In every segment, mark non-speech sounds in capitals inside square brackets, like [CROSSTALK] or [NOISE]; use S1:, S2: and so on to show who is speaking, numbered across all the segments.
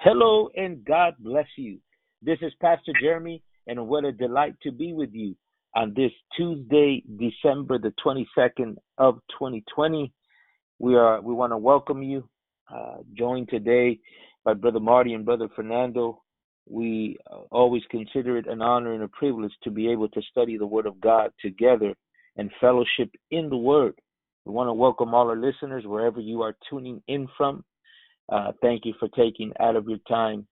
S1: Hello and God bless you. This is Pastor Jeremy, and what a delight to be with you on this Tuesday, December the 22nd of 2020. We are we want to welcome you. Uh, joined today by Brother Marty and Brother Fernando. We uh, always consider it an honor and a privilege to be able to study the Word of God together and fellowship in the Word. We want to welcome all our listeners wherever you are tuning in from. Uh, thank you for taking out of your time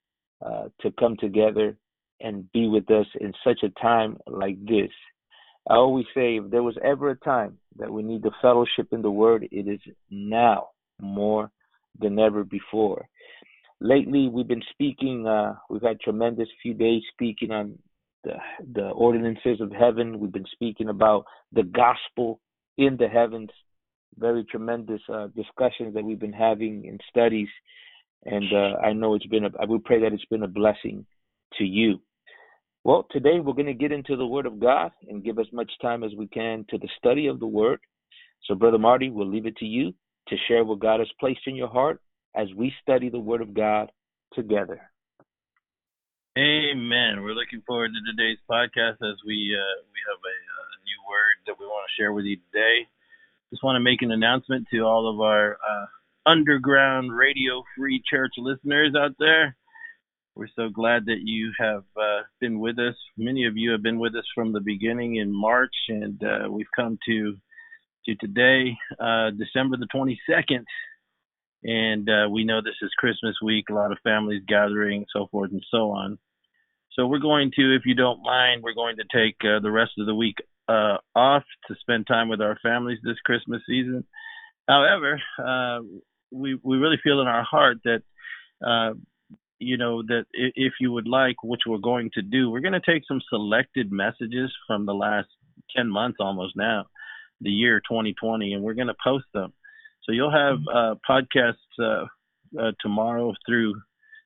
S1: uh, to come together and be with us in such a time like this. I always say if there was ever a time that we need the fellowship in the Word, it is now more than ever before. Lately, we've been speaking. Uh, we've had tremendous few days speaking on the the ordinances of heaven. We've been speaking about the gospel in the heavens very tremendous uh, discussions that we've been having in studies, and uh, I know it's been. A, I would pray that it's been a blessing to you. Well, today we're going to get into the Word of God and give as much time as we can to the study of the Word. So, Brother Marty, we'll leave it to you to share what God has placed in your heart as we study the Word of God together.
S2: Amen. We're looking forward to today's podcast as we uh, we have a, a new word that we want to share with you today just want to make an announcement to all of our uh, underground radio free church listeners out there. We're so glad that you have uh, been with us. Many of you have been with us from the beginning in March, and uh, we've come to to today, uh, December the 22nd. And uh, we know this is Christmas week, a lot of families gathering, so forth and so on. So we're going to, if you don't mind, we're going to take uh, the rest of the week uh, off to spend time with our families this Christmas season. However, uh, we we really feel in our heart that uh, you know that if you would like, which we're going to do, we're going to take some selected messages from the last ten months almost now, the year 2020, and we're going to post them. So you'll have mm-hmm. uh, podcasts uh, uh, tomorrow through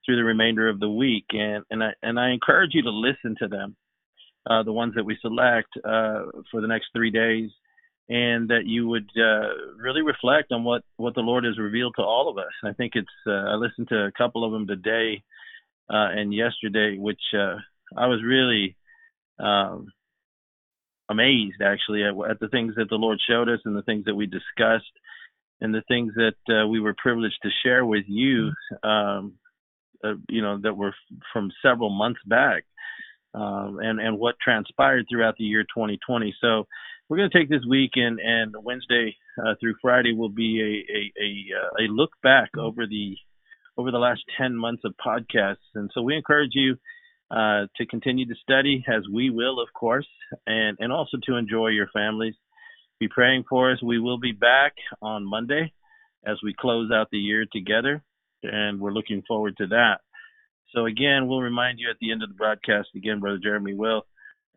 S2: through the remainder of the week, and and I and I encourage you to listen to them uh, the ones that we select uh, for the next three days, and that you would uh, really reflect on what what the Lord has revealed to all of us. I think it's uh, I listened to a couple of them today uh, and yesterday, which uh, I was really um, amazed actually at, at, the things that the Lord showed us and the things that we discussed and the things that we were privileged to share with you. Um, you know that were from several months back um, and and what transpired throughout the year 2020. So we're going to take this week and and Wednesday uh, through Friday will be a a a, uh, a look back over the over the last 10 months of podcasts. And so we encourage you uh, to continue to study as we will, of course, and and also to enjoy your families. Be praying for us. We will be back on Monday as we close out the year together, and we're looking forward to that. So again, we'll remind you at the end of the broadcast again, Brother Jeremy will,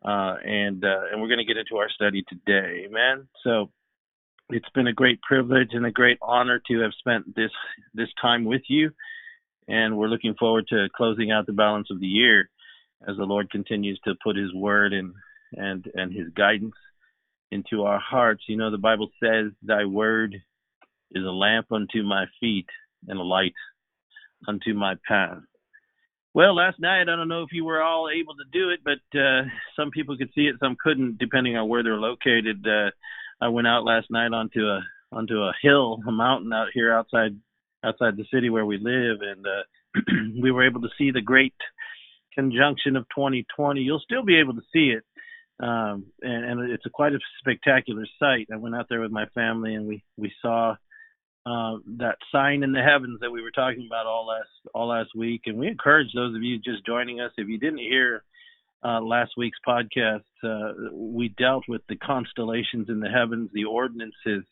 S2: uh, and uh, and we're going to get into our study today, Amen. So it's been a great privilege and a great honor to have spent this this time with you, and we're looking forward to closing out the balance of the year as the Lord continues to put His word and and and His guidance into our hearts. You know, the Bible says, "Thy word is a lamp unto my feet and a light unto my path." Well, last night I don't know if you were all able to do it, but uh, some people could see it, some couldn't, depending on where they're located. Uh, I went out last night onto a onto a hill, a mountain out here outside outside the city where we live, and uh, [CLEARS THROAT] we were able to see the great conjunction of 2020. You'll still be able to see it, um, and, and it's a quite a spectacular sight. I went out there with my family, and we we saw uh, that sign in the heavens that we were talking about all last all last week. And we encourage those of you just joining us. If you didn't hear uh, last week's podcast, uh, we dealt with the constellations in the heavens, the ordinances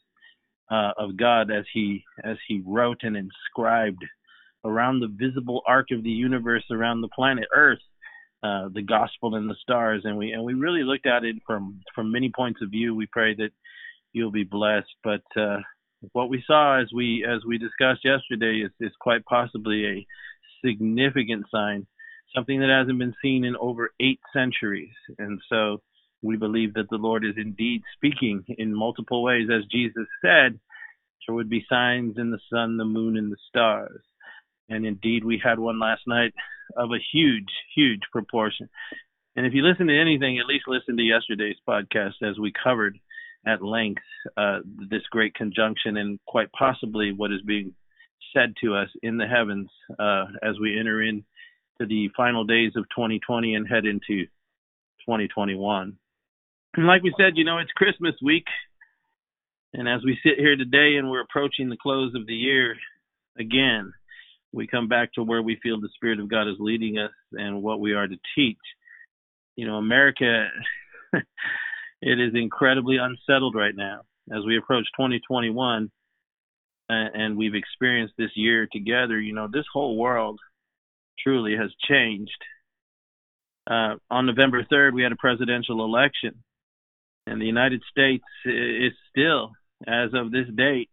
S2: uh, of God as He as He wrote and inscribed around the visible arc of the universe, around the planet Earth. Uh, the gospel and the stars, and we and we really looked at it from from many points of view. We pray that you'll be blessed, but uh, what we saw as we as we discussed yesterday is, is quite possibly a significant sign, something that hasn't been seen in over eight centuries. And so we believe that the Lord is indeed speaking in multiple ways, as Jesus said, there would be signs in the sun, the moon, and the stars. And indeed, we had one last night of a huge, huge proportion. And if you listen to anything, at least listen to yesterday's podcast as we covered at length uh, this great conjunction and quite possibly what is being said to us in the heavens uh, as we enter into the final days of 2020 and head into 2021. And like we said, you know, it's Christmas week. And as we sit here today and we're approaching the close of the year, again, we come back to where we feel the Spirit of God is leading us and what we are to teach. You know, America, [LAUGHS] it is incredibly unsettled right now as we approach 2021 and we've experienced this year together. You know, this whole world truly has changed. Uh, on November 3rd, we had a presidential election, and the United States is still, as of this date,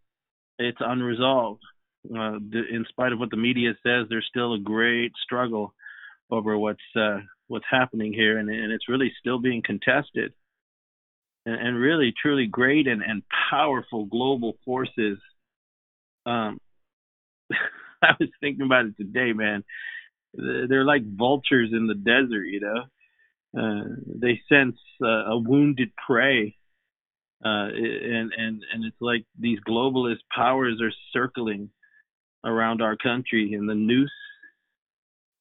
S2: it's unresolved. Uh, in spite of what the media says, there's still a great struggle over what's uh, what's happening here, and, and, it's really still being contested. And, and really, truly great and, and powerful global forces. Um, [LAUGHS] I was thinking about it today, man. They're like vultures in the desert, you know. Uh, they sense uh, a wounded prey, uh, and and and it's like these globalist powers are circling around our country, and the noose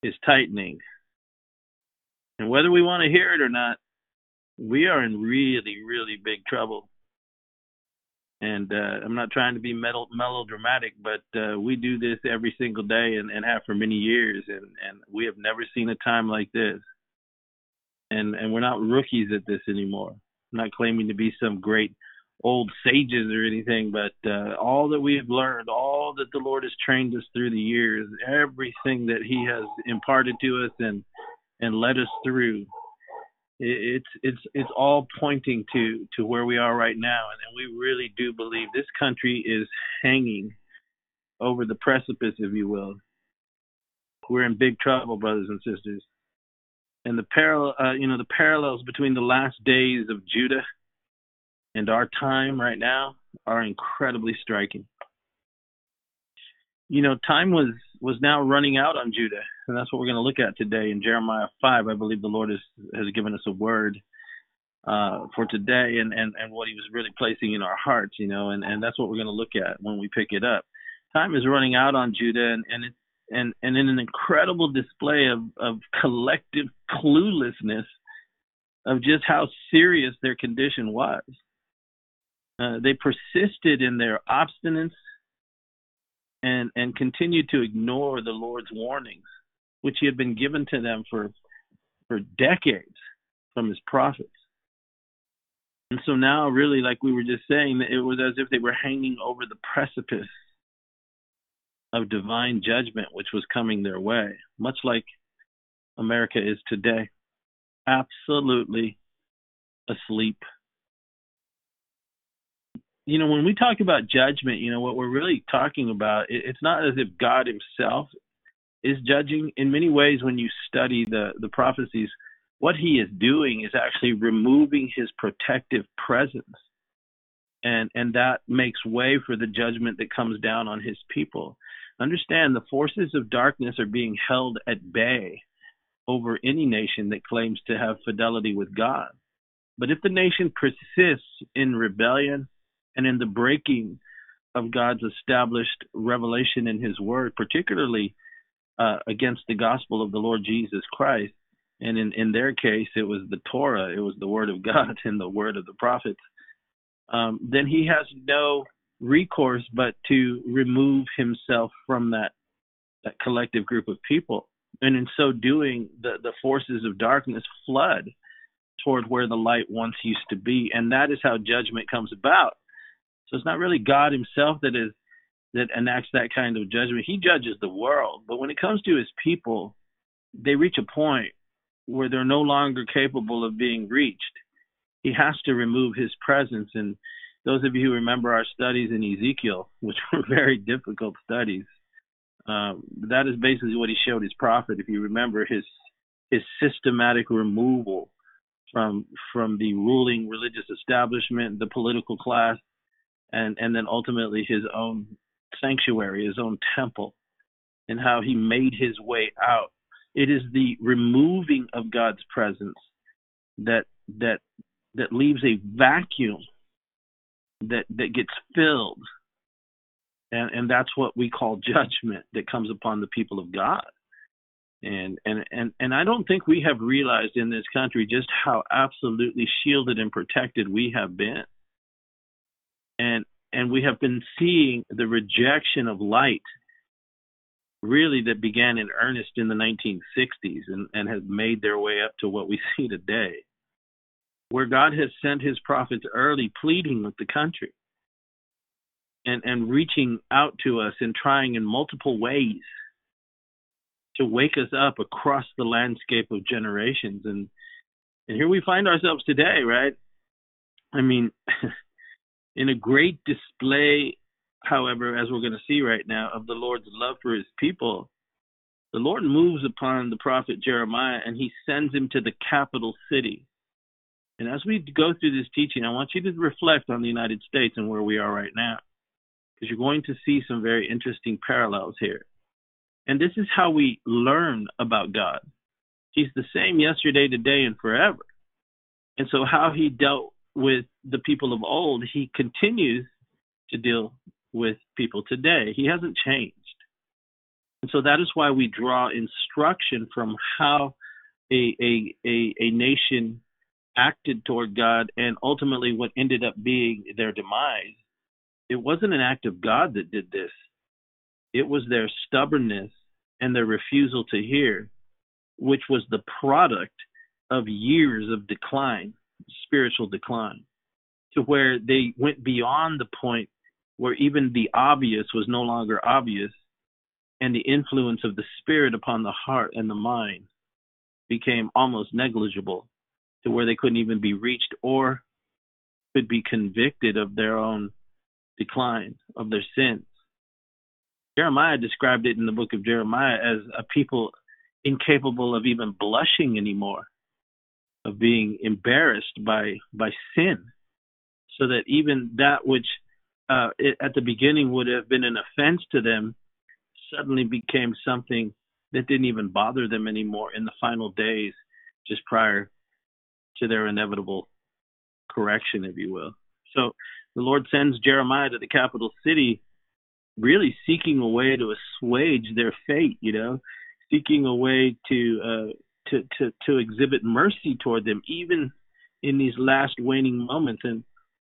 S2: is tightening. And whether we want to hear it or not, we are in really, really big trouble. And uh, I'm not trying to be melodramatic, but uh, we do this every single day and, and have for many years, and, and we have never seen a time like this. And and we're not rookies at this anymore. I'm not claiming to be some great old sages or anything, but uh, all that we have learned, all that the Lord has trained us through the years, everything that He has imparted to us and and led us through, it's it's it's all pointing to to where we are right now, and, we really do believe this country is hanging over the precipice, if you will. We're in big trouble, brothers and sisters. And the parallel, uh, you know, the parallels between the last days of Judah and our time right now are incredibly striking. You know, time was was now running out on Judah, and that's what we're going to look at today in Jeremiah five. I believe the Lord has has given us a word uh, for today, and and and what He was really placing in our hearts. You know, and and that's what we're going to look at when we pick it up. Time is running out on Judah, and and and and in an incredible display of of collective cluelessness of just how serious their condition was. Uh, they persisted in their obstinance and and continued to ignore the Lord's warnings, which He had been given to them for for decades from His prophets. And so now, really, like we were just saying, it was as if they were hanging over the precipice of divine judgment, which was coming their way, much like America is today. Absolutely asleep you know, when we talk about judgment, you know, what we're really talking about, it's not as if God Himself is judging. In many ways, when you study the the prophecies, what He is doing is actually removing His protective presence, and and that makes way for the judgment that comes down on His people. Understand, the forces of darkness are being held at bay over any nation that claims to have fidelity with God. But if the nation persists in rebellion and in the breaking of God's established revelation in His Word, particularly uh, against the gospel of the Lord Jesus Christ. And in, in their case, it was the Torah, it was the Word of God [LAUGHS] and the Word of the prophets. Um, then he has no recourse but to remove himself from that that collective group of people. And in so doing, the, the forces of darkness flood toward where the light once used to be. And that is how judgment comes about. So it's not really God Himself that is that enacts that kind of judgment. He judges the world, but when it comes to His people, they reach a point where they're no longer capable of being reached. He has to remove His presence. And those of you who remember our studies in Ezekiel, which [LAUGHS] were very difficult studies, um, that is basically what He showed His prophet. If you remember His his systematic removal from from the ruling religious establishment, the political class, and and then ultimately his own sanctuary, his own temple. and how he made his way out. It is the removing of God's presence that that that leaves a vacuum that that gets filled. And and that's what we call judgment that comes upon the people of God. And and and and I don't think we have realized in this country just how absolutely shielded and protected we have been. And and we have been seeing the rejection of light really that began in earnest in the 1960s and, and have made their way up to what we [LAUGHS] see today, where God has sent his prophets early pleading with the country and, and reaching out to us and trying in multiple ways to wake us up across the landscape of generations. And, and here we find ourselves today, right? I mean, [LAUGHS] in a great display however, as we're going to see right now, of the Lord's love for his people, the Lord moves upon the prophet Jeremiah and he sends him to the capital city. And as we go through this teaching, I want you to reflect on the United States and where we are right now, because you're going to see some very interesting parallels here. And this is how we learn about God. He's the same yesterday, today, and forever. And so, how he dealt with the people of old, he continues to deal with people today. He hasn't changed. And so that is why we draw instruction from how a, a, a, a nation acted toward God and ultimately what ended up being their demise. It wasn't an act of God that did this, it was their stubbornness and their refusal to hear, which was the product of years of decline, spiritual decline, to where they went beyond the point where even the obvious was no longer obvious, and the influence of the Spirit upon the heart and the mind became almost negligible to where they couldn't even be reached or could be convicted of their own decline, of their sins. Jeremiah described it in the book of Jeremiah as a people incapable of even blushing anymore, of being embarrassed by by sin, so that even that which uh, it, at the beginning would have been an offense to them suddenly became something that didn't even bother them anymore in the final days, just prior to their inevitable correction, if you will. So the Lord sends Jeremiah to the capital city, really seeking a way to assuage their fate, you know, seeking a way to uh, to to to exhibit mercy toward them, even in these last waning moments. And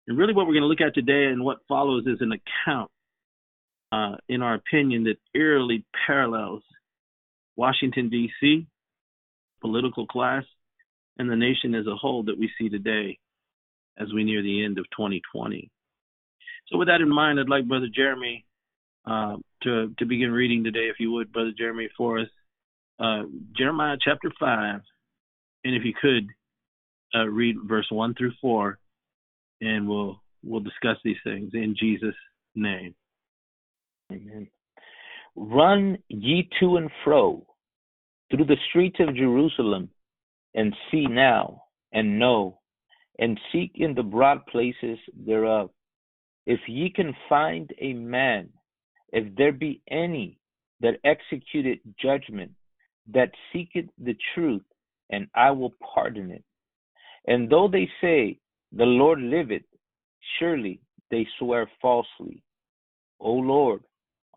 S2: and really, what we're going to look at today and what follows is an account, uh, in our opinion, that eerily parallels Washington, D.C., political class, and the nation as a whole that we see today as we near the end of 2020. So, with that in mind, I'd like Brother Jeremy uh, to, to begin reading today, if you would, Brother Jeremy, for us. Uh, Jeremiah chapter 5, and if you could, uh, read verse 1 through 4 and we'll we'll discuss these things in Jesus' name.
S1: Amen. Run ye to and fro through the streets of Jerusalem, and see now, and know, and seek in the broad places thereof. If ye can find a man, if there be any that executed judgment, that seeketh the truth, and I will pardon it. And though they say, the Lord liveth, surely they swear falsely. O Lord,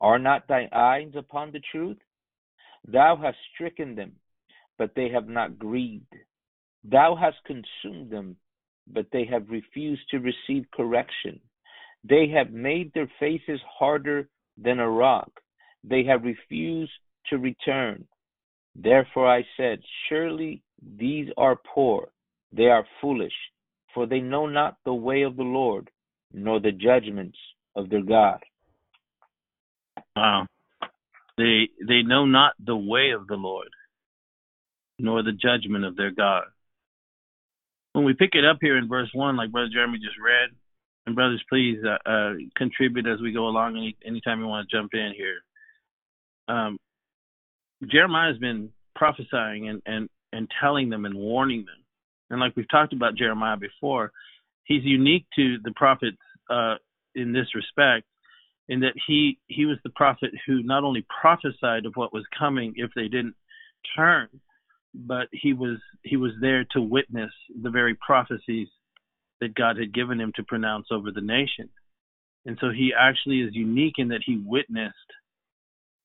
S1: are not thy eyes upon the truth? Thou hast stricken them, but they have not grieved. Thou hast consumed them, but they have refused to receive correction. They have made their faces harder than a rock. They have refused to return. Therefore I said, Surely these are poor, they are foolish for they know not the way of the Lord, nor the judgments of their God.
S2: Wow. They they know not the way of the Lord, nor the judgment of their God. When we pick it up here in verse one, like Brother Jeremy just read, and brothers, please uh, uh, contribute as we go along. Any anytime you want to jump in here. Um, Jeremiah has been prophesying and, and and telling them and warning them and like we've talked about Jeremiah before, he's unique to the prophets uh, in this respect in that he he was the prophet who not only prophesied of what was coming if they didn't turn, but he was he was there to witness the very prophecies that God had given him to pronounce over the nation. And so he actually is unique in that he witnessed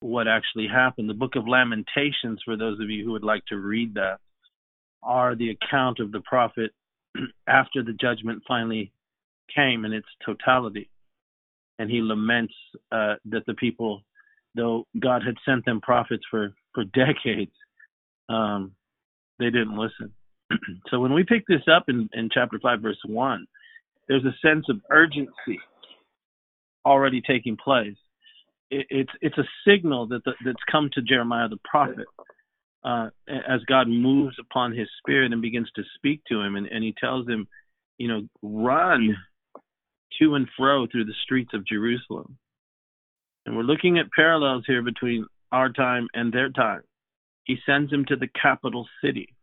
S2: what actually happened. The book of Lamentations, for those of you who would like to read that, are the account of the prophet [CLEARS THROAT] after the judgment finally came in its totality. And he laments uh, that the people, though God had sent them prophets for, for [LAUGHS] decades, um, they didn't listen. [CLEARS THROAT] so when we pick this up in, in chapter 5, verse 1, there's a sense of urgency already taking place. It, it's it's a signal that the, that's come to Jeremiah the prophet uh, as God moves upon his spirit and begins to speak to him, and, and he tells him, you know, run to and fro through the streets of Jerusalem. And we're looking at parallels here between our time and their time. He sends him to the capital city,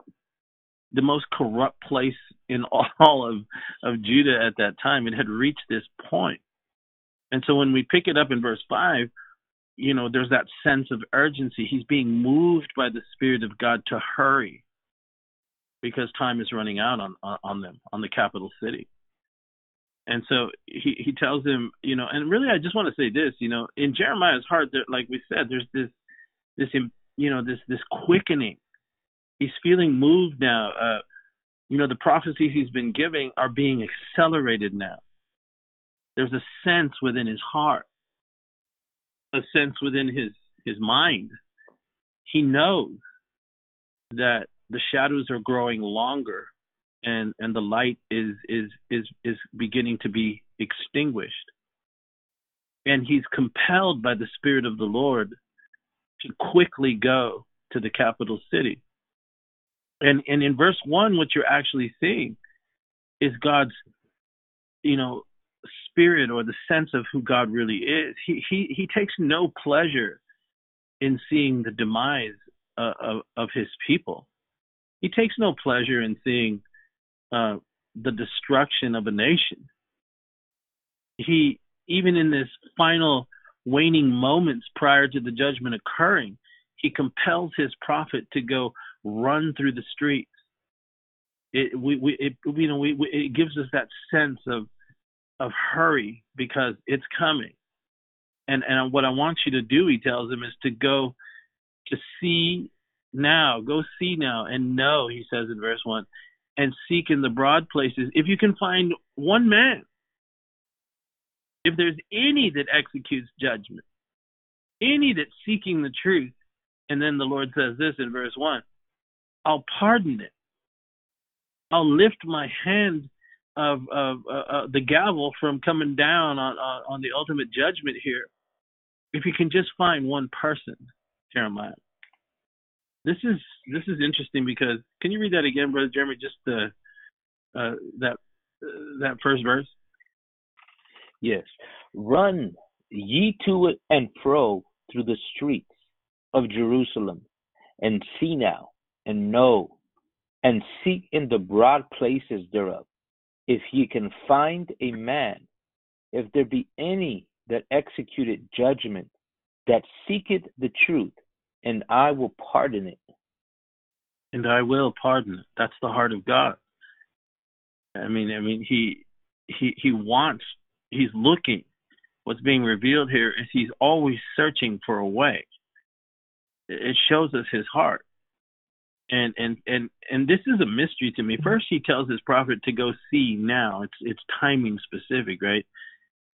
S2: the most corrupt place in [LAUGHS] all of, of Judah at that time. It had reached this point. And so when we pick it up in verse 5, you know, there's that sense of urgency. He's being moved by the Spirit of God to hurry because time is running out on, on them, on the capital city. And so he, he tells him, you know, and really I just want to say this, you know, in Jeremiah's heart, there, like we said, there's this, this, you know, this, this quickening. He's feeling moved now. Uh, you know, the prophecies he's been giving are being accelerated now. There's a sense within his heart a sense within his his mind. He knows that the shadows are growing longer and and the light is is is is beginning to be extinguished. And he's compelled by the spirit of the Lord to quickly go to the capital city. And and in verse 1 what you're actually seeing is God's you know spirit or the sense of who God really is. He he he takes no pleasure in seeing the demise uh, of of his people. He takes no pleasure in seeing uh, the destruction of a nation. He even in this final waning moments prior to the judgment occurring, he compels his prophet to go run through the streets. It we, we it, you know we, we it gives us that sense of of hurry because it's coming. And and what I want you to do, he tells him, is to go to see now, go see now and know, he says in verse one, and seek in the broad places. If you can find one man, if there's any that executes judgment, any that's seeking the truth, and then the Lord says this in verse one, I'll pardon it. I'll lift my hand of, of uh, uh, the gavel from coming down on, on, on the ultimate judgment here. If you can just find one person, Jeremiah. This is this is interesting because can you read that again, brother Jeremy? Just the uh, that uh, that first verse.
S1: Yes, run ye to it and fro through the streets of Jerusalem, and see now and know, and seek in the broad places thereof if ye can find a man, if there be any that executed judgment, that seeketh the truth, and I will pardon it.
S2: And I will pardon it. That's the heart of God. I mean, I mean, he he he wants. He's looking. What's being revealed here is he's always searching for a way. It shows us his heart and and and and this is a mystery to me. First, he tells his prophet to go see now. It's it's timing specific, right?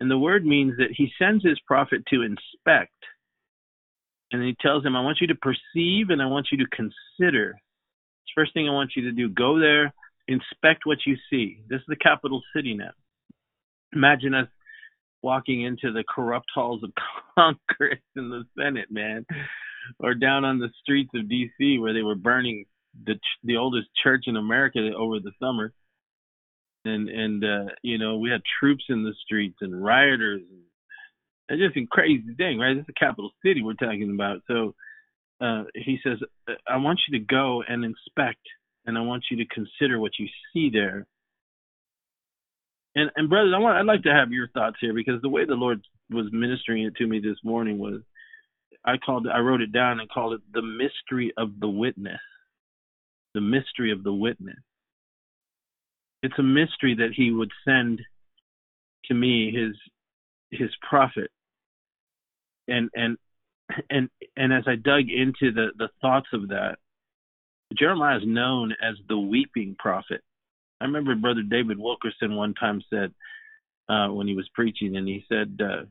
S2: And the word means that he sends his prophet to inspect, and he tells him, "I want you to perceive, and I want you to consider." First thing I want you to do: go there, inspect what you see. This is the capital city now. Imagine us walking into the corrupt halls of [LAUGHS] Congress and the Senate, man or down on the streets of D.C. where they were burning the the oldest church in America over the summer, and and uh, you know we had troops in the streets and rioters. And, it's just a crazy thing, right? It's a capital city we're talking about. So uh, he says, I want you to go and inspect, and I want you to consider what you see there. And and brothers, I want I'd like to have your thoughts here because the way the Lord was ministering it to me this morning was I called I wrote it down and called it the mystery of the witness. The mystery of the witness. It's a mystery that he would send to me his his prophet. And and and and as I dug into the the thoughts of that, Jeremiah is known as the weeping prophet. I remember Brother David Wilkerson one time said uh, when he was preaching, and he said, uh,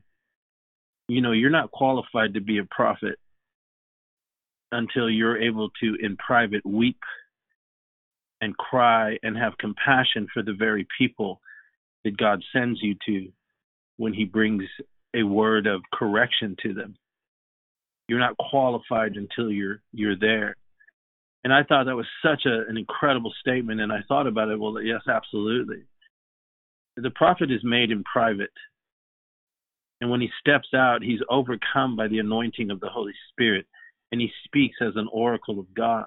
S2: "You know, you're not qualified to be a prophet until you're able to, in private, weep and cry and have compassion for the very people that God sends you to when He brings a word of correction to them. You're not qualified until you're you're there." And I thought that was such a, an incredible statement. And I thought about it. Well, yes, absolutely. The prophet is made in private. And when he steps out, he's overcome by the anointing of the Holy Spirit. And he speaks as an oracle of God.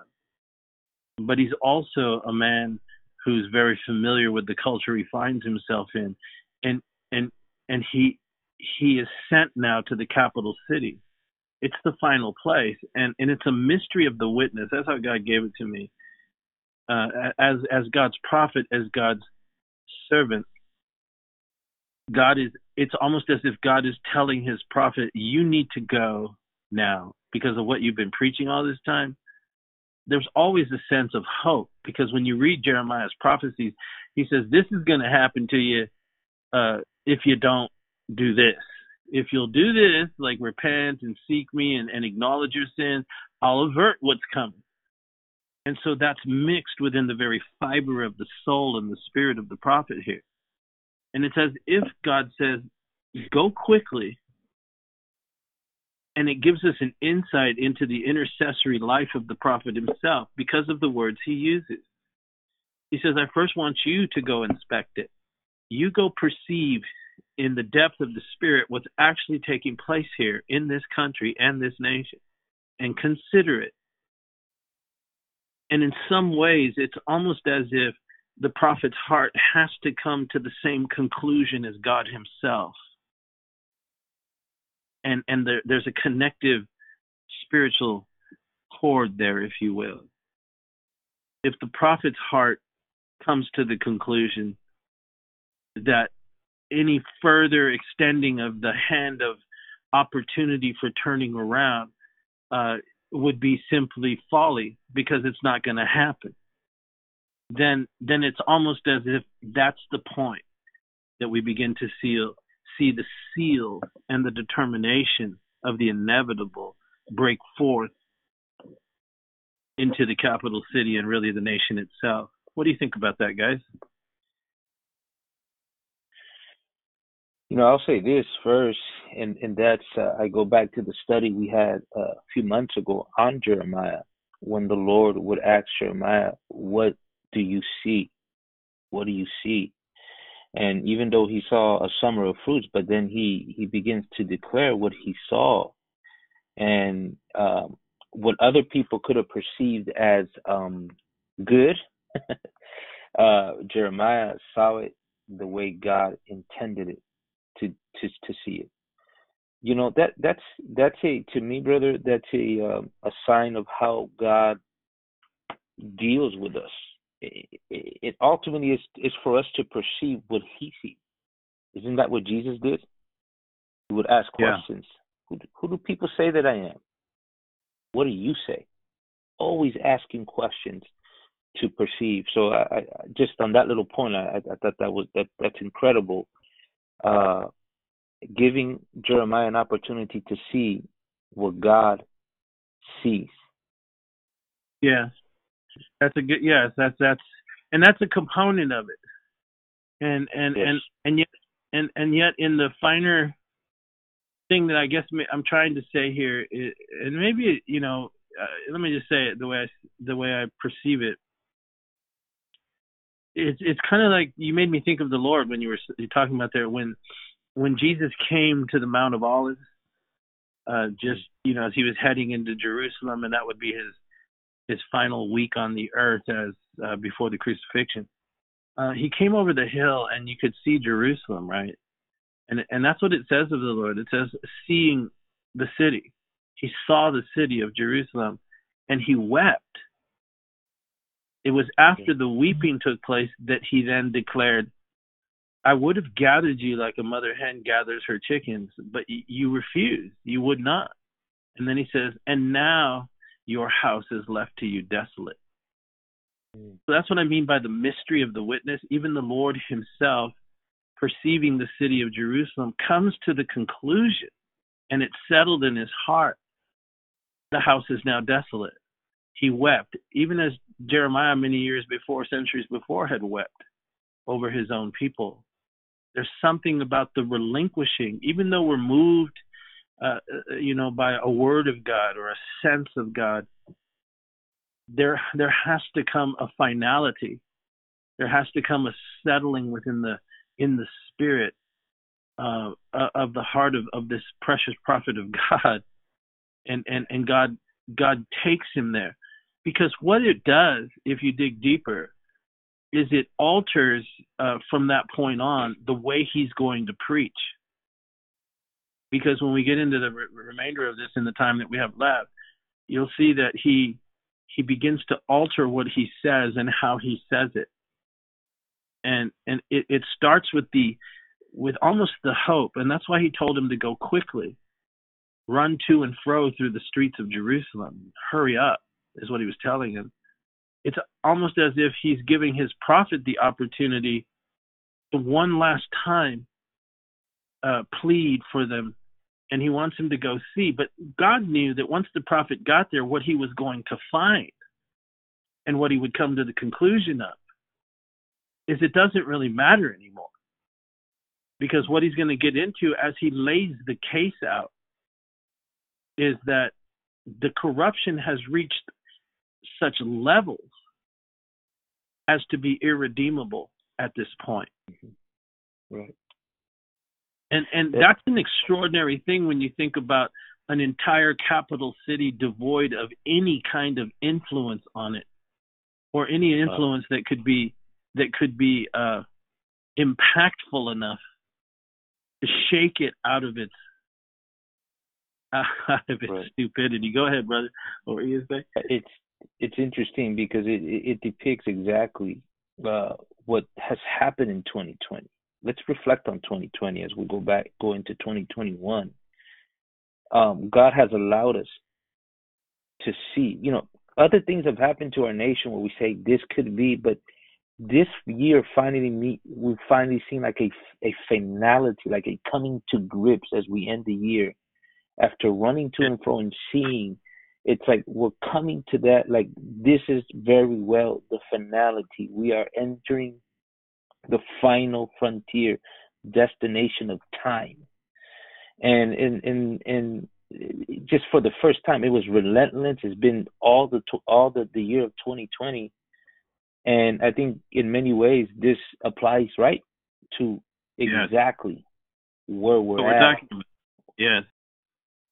S2: But he's also a man who's very familiar with the culture he finds himself in. And and and he he is sent now to the capital city it's the final place, and and it's a mystery of the witness. That's how God gave it to me. Uh, as as God's prophet, as God's servant, God is. It's almost as if God is telling His prophet, "You need to go now because of what you've been preaching all this time." There's always a sense of hope because when you read Jeremiah's prophecies, he says, "This is going to happen to you uh, if you don't do this." If you'll do this, like repent and seek me and, and acknowledge your sins, I'll avert what's coming. And so that's mixed within the very fiber of the soul and the spirit of the prophet here. And it's as if God says, go quickly. And it gives us an insight into the intercessory life of the prophet himself because of the words he uses. He says, I first want you to go inspect it. You go perceive in the depth of the spirit what's actually taking place here in this country and this nation and consider it. And in some ways, it's almost as if the prophet's heart has to come to the same conclusion as God himself. And, and there, there's a connective spiritual cord there, if you will. If the prophet's heart comes to the conclusion that any further extending of the hand of opportunity for turning around uh, would be simply folly because it's not going to happen. Then, then it's almost as if that's the point that we begin to seal, see the seal and the determination of the inevitable break forth into the capital city and really the nation itself. What do you think about that, guys?
S1: You know, I'll say this first, and and that's uh, I go back to the study we had uh, a few months ago on Jeremiah, when the Lord would ask Jeremiah, "What do you see? What do you see?" And even though he saw a summer of fruits, but then he he begins to declare what he saw, and um, what other people could have perceived as um, good. [LAUGHS] uh, Jeremiah saw it the way God intended it to to to see it. You know that that's that's a to me, brother. That's a um, a sign of how God deals with us. It, it ultimately is is for us to perceive what He sees. Isn't that what Jesus did? He would ask questions. Yeah. Who, who do people say that I am? What do you say? Always asking questions to perceive. So I, I just on that little point, I, I thought that was that that's incredible uh, giving Jeremiah an opportunity to see what God sees.
S2: Yes, that's a good. Yes, that's that's and that's a component of it. And and yes. and and yet and and yet in the finer thing that I guess I'm trying to say here, is, and maybe you know, uh, let me just say it the way I the way I perceive it it's it's kind of like you made me think of the Lord when you were talking about there when when Jesus came to the Mount of Olives, uh, just you know as he was heading into Jerusalem, and that would be his his final week on the earth as uh, before the crucifixion. Uh, he came over the hill, and you could see Jerusalem, right? And and that's what it says of the Lord. It says seeing the city. He saw the city of Jerusalem and he wept. It was after the weeping took place that he then declared, I would have gathered you like a mother hen gathers her chickens, but you refused. You would not. And then he says, And now your house is left to you desolate. Mm. So that's what I mean by the mystery of the witness. Even the Lord himself, perceiving the city of Jerusalem, comes to the conclusion, and it's settled in his heart the house is now desolate. He wept, even as Jeremiah many years before, centuries before, had wept over his own people. There's something about the relinquishing, even though we're moved, uh, uh you know, by a word of God or a sense of God. There, there has to come a finality. There has to come a settling within the in the spirit uh, uh of the heart of, of this precious prophet of [LAUGHS] God and and and God God takes him there because what it does if you dig deeper is it alters uh, from that point on the way he's going to preach. Because when we get into the re- remainder of this in the time that we have left you'll see that he he begins to alter what he says and how he says it. And and it, it starts with the with almost the hope and that's why he told him to go quickly. Run to and fro through the streets of Jerusalem. Hurry up, is what he was telling him. It's almost as if he's giving his prophet the opportunity to one last time uh, plead for them, and he wants him to go see. But God knew that once the prophet got there, what he was going to find and what he would come to the conclusion of is it doesn't really matter anymore. Because what he's going to get into as he lays the case out is that the corruption has reached such levels as to be irredeemable at this point.
S1: Mm-hmm. Right.
S2: And and that's an extraordinary thing when you think about an entire capital city devoid of any kind of influence on it or any influence wow. that could be that could be uh, impactful enough to shake it out of its [LAUGHS] out of its right. stupidity. Go ahead, brother. What were you say?
S1: It's it's interesting because it it, depicts exactly uh, what has happened in 2020. Let's reflect on 2020 as we go back go into 2021. Um, God has allowed us to see. You know, other things have happened to our nation where we say this could be, but this year finally meet we've finally seen like a a finality, like a coming to grips as we end the year after running to and fro and seeing it's like we're coming to that like this is very well the finality. We are entering the final frontier destination of time. And in in in just for the first time it was relentless. It's been all the all the, the year of 2020 and i think in many ways this applies right to exactly yes. where we're, we're at. talking,
S2: yes.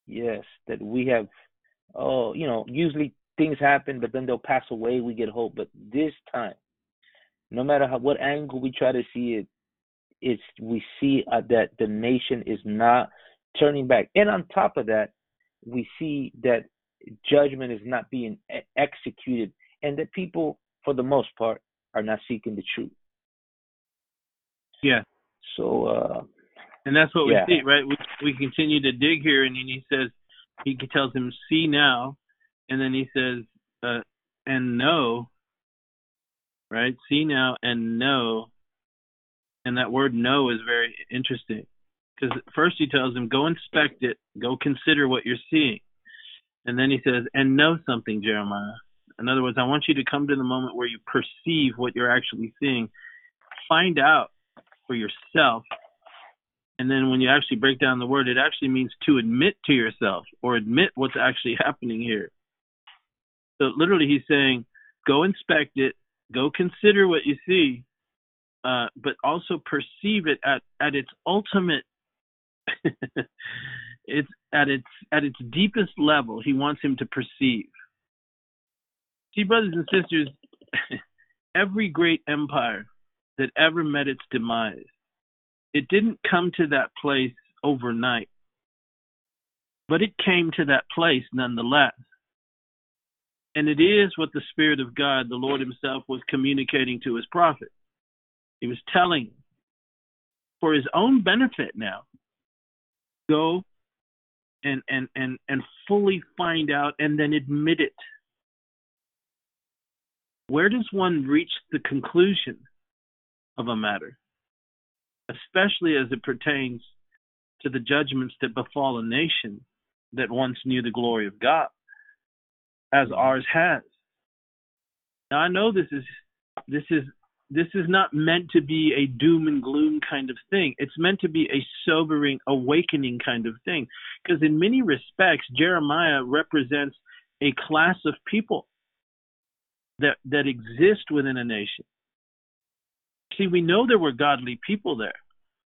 S1: Yes, that we have. Oh, you know, usually things happen, but then they'll pass away. We get hope, but this time, no matter how what angle we try to see it, it's we see uh, that the nation is not turning back, and on top of that, we see that judgment is not being executed, and that people, for the most part, are not seeking the truth.
S2: Yeah.
S1: So uh,
S2: and that's what yeah. we see, right? We we continue to dig here, and then he says, he tells him, "See now," and then he says, uh, "And know." Right? See now and know. And that word "know" is very interesting, because first he tells him, "Go inspect it. Go consider what you're seeing," and then he says, "And know something, Jeremiah." In other words, I want you to come to the moment where you perceive what you're actually seeing. Find out for yourself and then when you actually break down the word, it actually means to admit to yourself or admit what's actually [LAUGHS] happening here. So literally, he's saying, go inspect it, go consider what you see, uh, but also perceive it at, at its ultimate, [LAUGHS] it's at its at its deepest level. He wants him to perceive. See, brothers and sisters, [LAUGHS] every great empire that ever met its demise it didn't come to that place overnight, but it came to that place nonetheless. And it is what the Spirit of God, the Lord Himself, was communicating to His prophet. He was telling for His own benefit now go and, and, and, and fully find out and then admit it. Where does one reach the conclusion of a matter? Especially as it pertains to the judgments that befall a nation that once knew the glory of God, as mm-hmm. ours has. Now I know this is this is this is not meant to be a doom and gloom kind of thing. It's meant to be a sobering, awakening kind of thing. Because in many respects, Jeremiah represents a class of people that that exist within a nation See, we know there were godly people there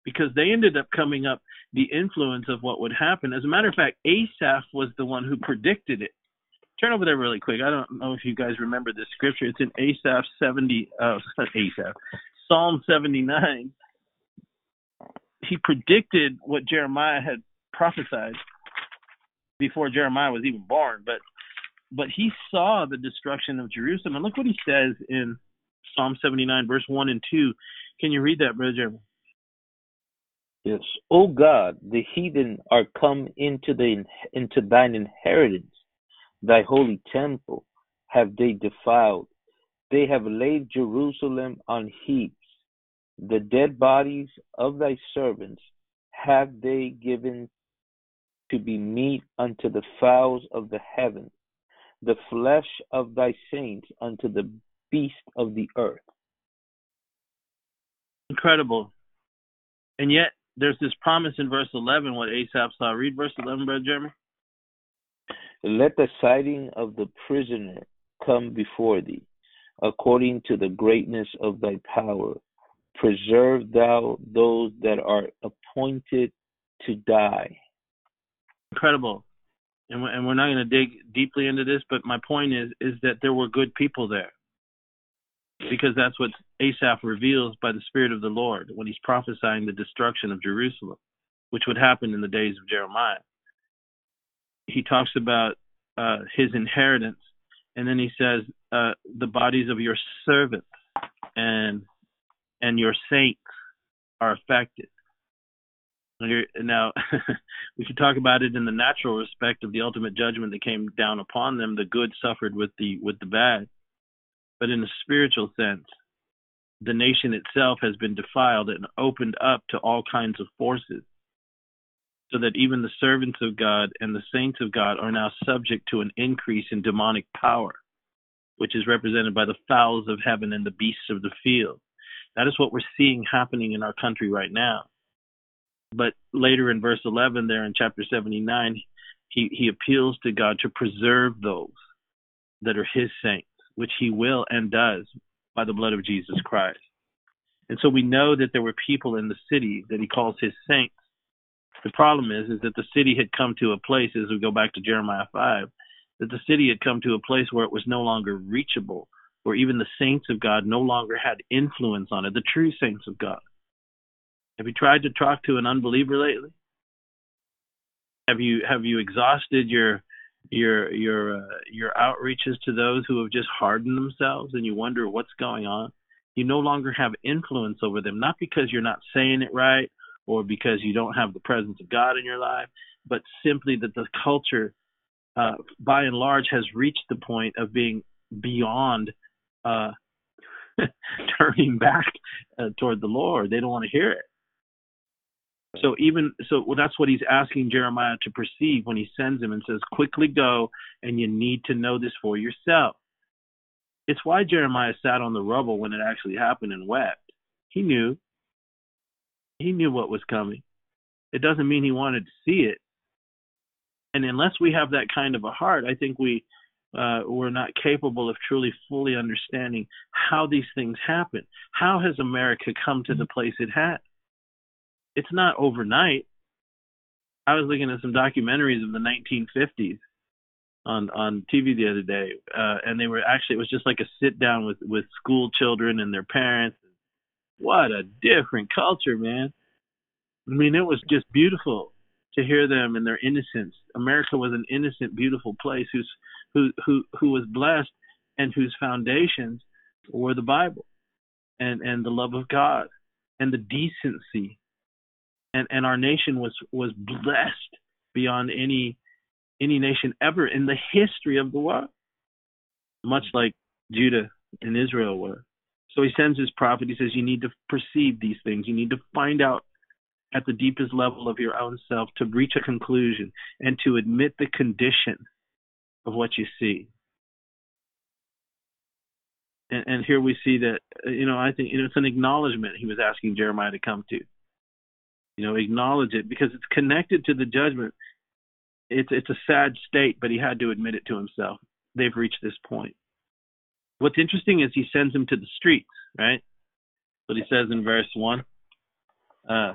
S2: because they ended up coming up the influence of what would happen. As a matter of fact, Asaph was the one who predicted it. Turn over there really quick. I don't know if you guys remember this scripture. It's in Asaph 70, uh, Asaph, Psalm 79. He predicted what Jeremiah had prophesied before Jeremiah was even born, but but he saw the destruction of Jerusalem. And look what he says in Psalm 79, verse 1 and 2. Can you read that, Brother Jeremy?
S1: Yes. O God, the heathen are come into the into thine inheritance, thy holy temple have they defiled. They have laid Jerusalem on heaps. The dead bodies of thy servants have they given to be meat unto the fowls of the heaven, the flesh of thy saints unto the beast of the earth.
S2: Incredible. And yet, there's this promise in verse 11, what Asaph saw. Read verse 11, Brother Jeremy.
S1: Let the sighting of the prisoner come before thee, according to the greatness of thy power. Preserve thou those that are appointed to die.
S2: Incredible. And we're not going to dig deeply into this, but my point is is that there were good people there because that's what Asaph reveals by the Spirit of the Lord when he's prophesying the destruction of Jerusalem, which would happen in the days of Jeremiah. He talks about uh, his inheritance, and then he says, uh, "The bodies of your servants and and your saints are affected." Now, [LAUGHS] we should talk about it in the natural respect of the ultimate judgment that came down upon them. The good suffered with the with the bad but in a spiritual sense, the nation itself has been defiled and opened up to all kinds of forces, so that even the servants of God and the saints of God are now subject to an increase in demonic power, which is represented by the fowls of heaven and the beasts of the field. That is what we're seeing happening in our country right now. But later in verse 11, there in chapter 79, he, he appeals to God to preserve those that are his saints which he will and does by the blood of Jesus Christ. And so we know that there were people in the city that he calls his saints. The problem is, is that the city had come to a place, as we go back to Jeremiah 5, that the city had come to a place where it was no longer reachable, where even the saints of God no longer had influence on it, the true saints of God. Have you tried to talk to an unbeliever lately? Have you have you exhausted your your your uh, your outreaches to those who have just hardened themselves and you wonder what's going on you no longer have influence over them not because you're not saying it right or because you don't have the presence of God in your life but simply that the culture uh, by and large has reached the point of being beyond uh, [LAUGHS] turning back uh, toward the Lord. They don't want to hear it so even so, well, that's what he's asking Jeremiah to perceive when he sends him and says, "Quickly go, and you need to know this for yourself." It's why Jeremiah sat on the rubble when it actually happened and wept. He knew. He knew what was coming. It doesn't mean he wanted to see it. And unless we have that kind of a heart, I think we uh, we're not capable of truly fully understanding how these things happen. How has America come to the place it has? It's not overnight. I was looking at some documentaries of the 1950s on on TV the other day, uh, and they were actually it was just like a sit down with with school children and their parents. What a different culture, man! I mean, it was just beautiful to hear them and their innocence. America was an innocent, beautiful place who's who who who was blessed and whose foundations were the Bible and and the love of God and the decency. And and our nation was was blessed beyond any any nation ever in the history of the world. Much like Judah and Israel were. So he sends his prophet. He says, You need to perceive these things. You need to find out at the deepest level of your own self to reach a conclusion and to admit the condition of what you see. And, and here we see that, you know, I think you know, it's an acknowledgement he was asking Jeremiah to come to. You know, acknowledge it because it's connected to the judgment. It's it's a sad state, but he had to admit it to himself. They've reached this point. What's interesting is he sends him to the streets, right? What he says in verse one. Uh,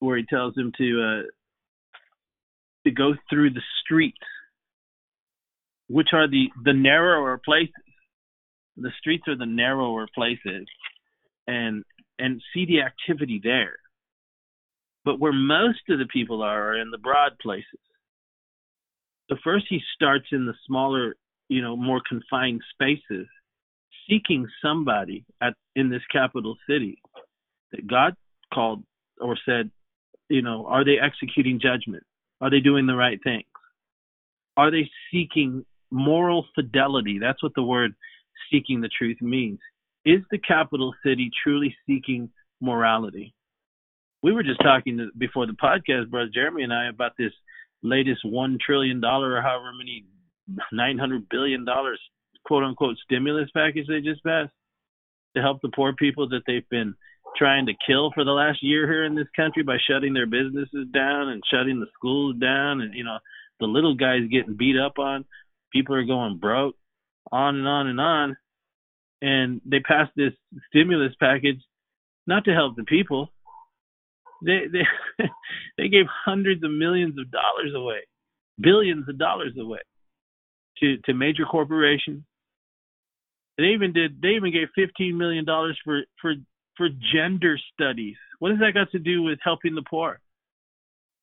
S2: where he tells him to uh, to go through the streets, which are the the narrower places. The streets are the narrower places, and and see the activity there. But where most of the people are are in the broad places. So first he starts in the smaller, you know, more confined spaces, seeking somebody at in this capital city that God called or said you know, are they executing judgment? Are they doing the right things? Are they seeking moral fidelity? That's what the word seeking the truth means. Is the capital city truly seeking morality? We were just talking to, before the podcast, Brother Jeremy and I, about this latest $1 trillion or however many $900 billion quote unquote stimulus package they just passed to help the poor people that they've been trying to kill for the last year here in this country by shutting their businesses down and shutting the schools down and you know the little guys getting beat up on people are going broke on and on and on and they passed this stimulus package not to help the people they they [LAUGHS] they gave hundreds of millions of dollars away billions of dollars away to to major corporations they even did they even gave 15 million dollars for for for gender studies. What has that got to do with helping the poor?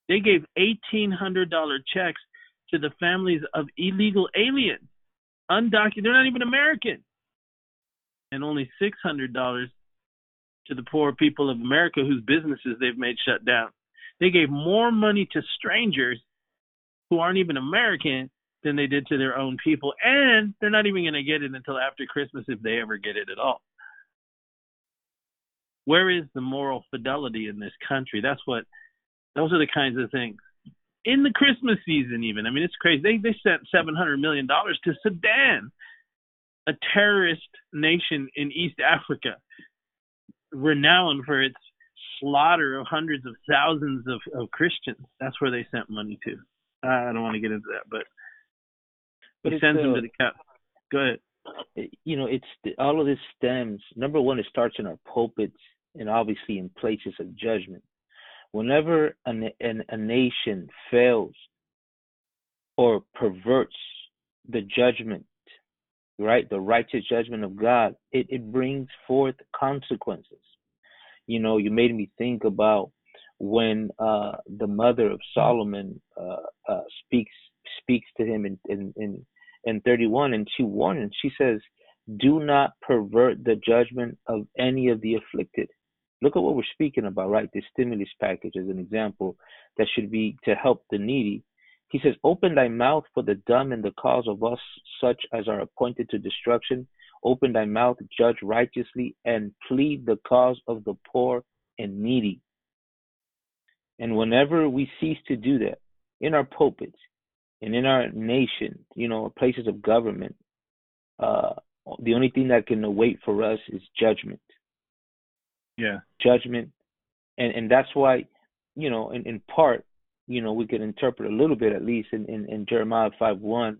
S2: They gave $1,800 checks to the families of illegal aliens, undocumented, they're not even American, and only $600 to the poor people of America whose businesses they've made shut down. They gave more money to strangers who aren't even American than they did to their own people, and they're not even going to get it until after Christmas if they ever get it at all where is the moral fidelity in this country? That's what those are the kinds of things. In the Christmas season even. I mean it's crazy. They they sent seven hundred million dollars to Sudan, a terrorist nation in East Africa, renowned for its slaughter of hundreds of thousands of, of Christians. That's where they sent money to. I don't want to get into that, but he sends them uh, to the cap. Go ahead
S1: you know, it's all of this stems. Number one, it starts in our pulpits and obviously in places of judgment. Whenever an, an, a nation fails or perverts the judgment, right, the righteous judgment of God, it, it brings forth consequences. You know, you made me think about when uh, the mother of Solomon uh, uh, speaks speaks to him in, in, in and 31 and she warns she says do not pervert the judgment of any of the afflicted. Look at what we're speaking about right? This stimulus package as an example that should be to help the needy he says open thy mouth for the dumb and the cause of us such as are appointed to destruction open thy mouth judge righteously and plead the cause of the poor and needy and whenever we cease to do that in our pulpits and in our nation, you know, places of government, uh, the only thing that can await for us is judgment.
S2: Yeah.
S1: Judgment. And and that's why, you know, in, in part, you know, we can interpret a little bit at least in, in, in Jeremiah five one,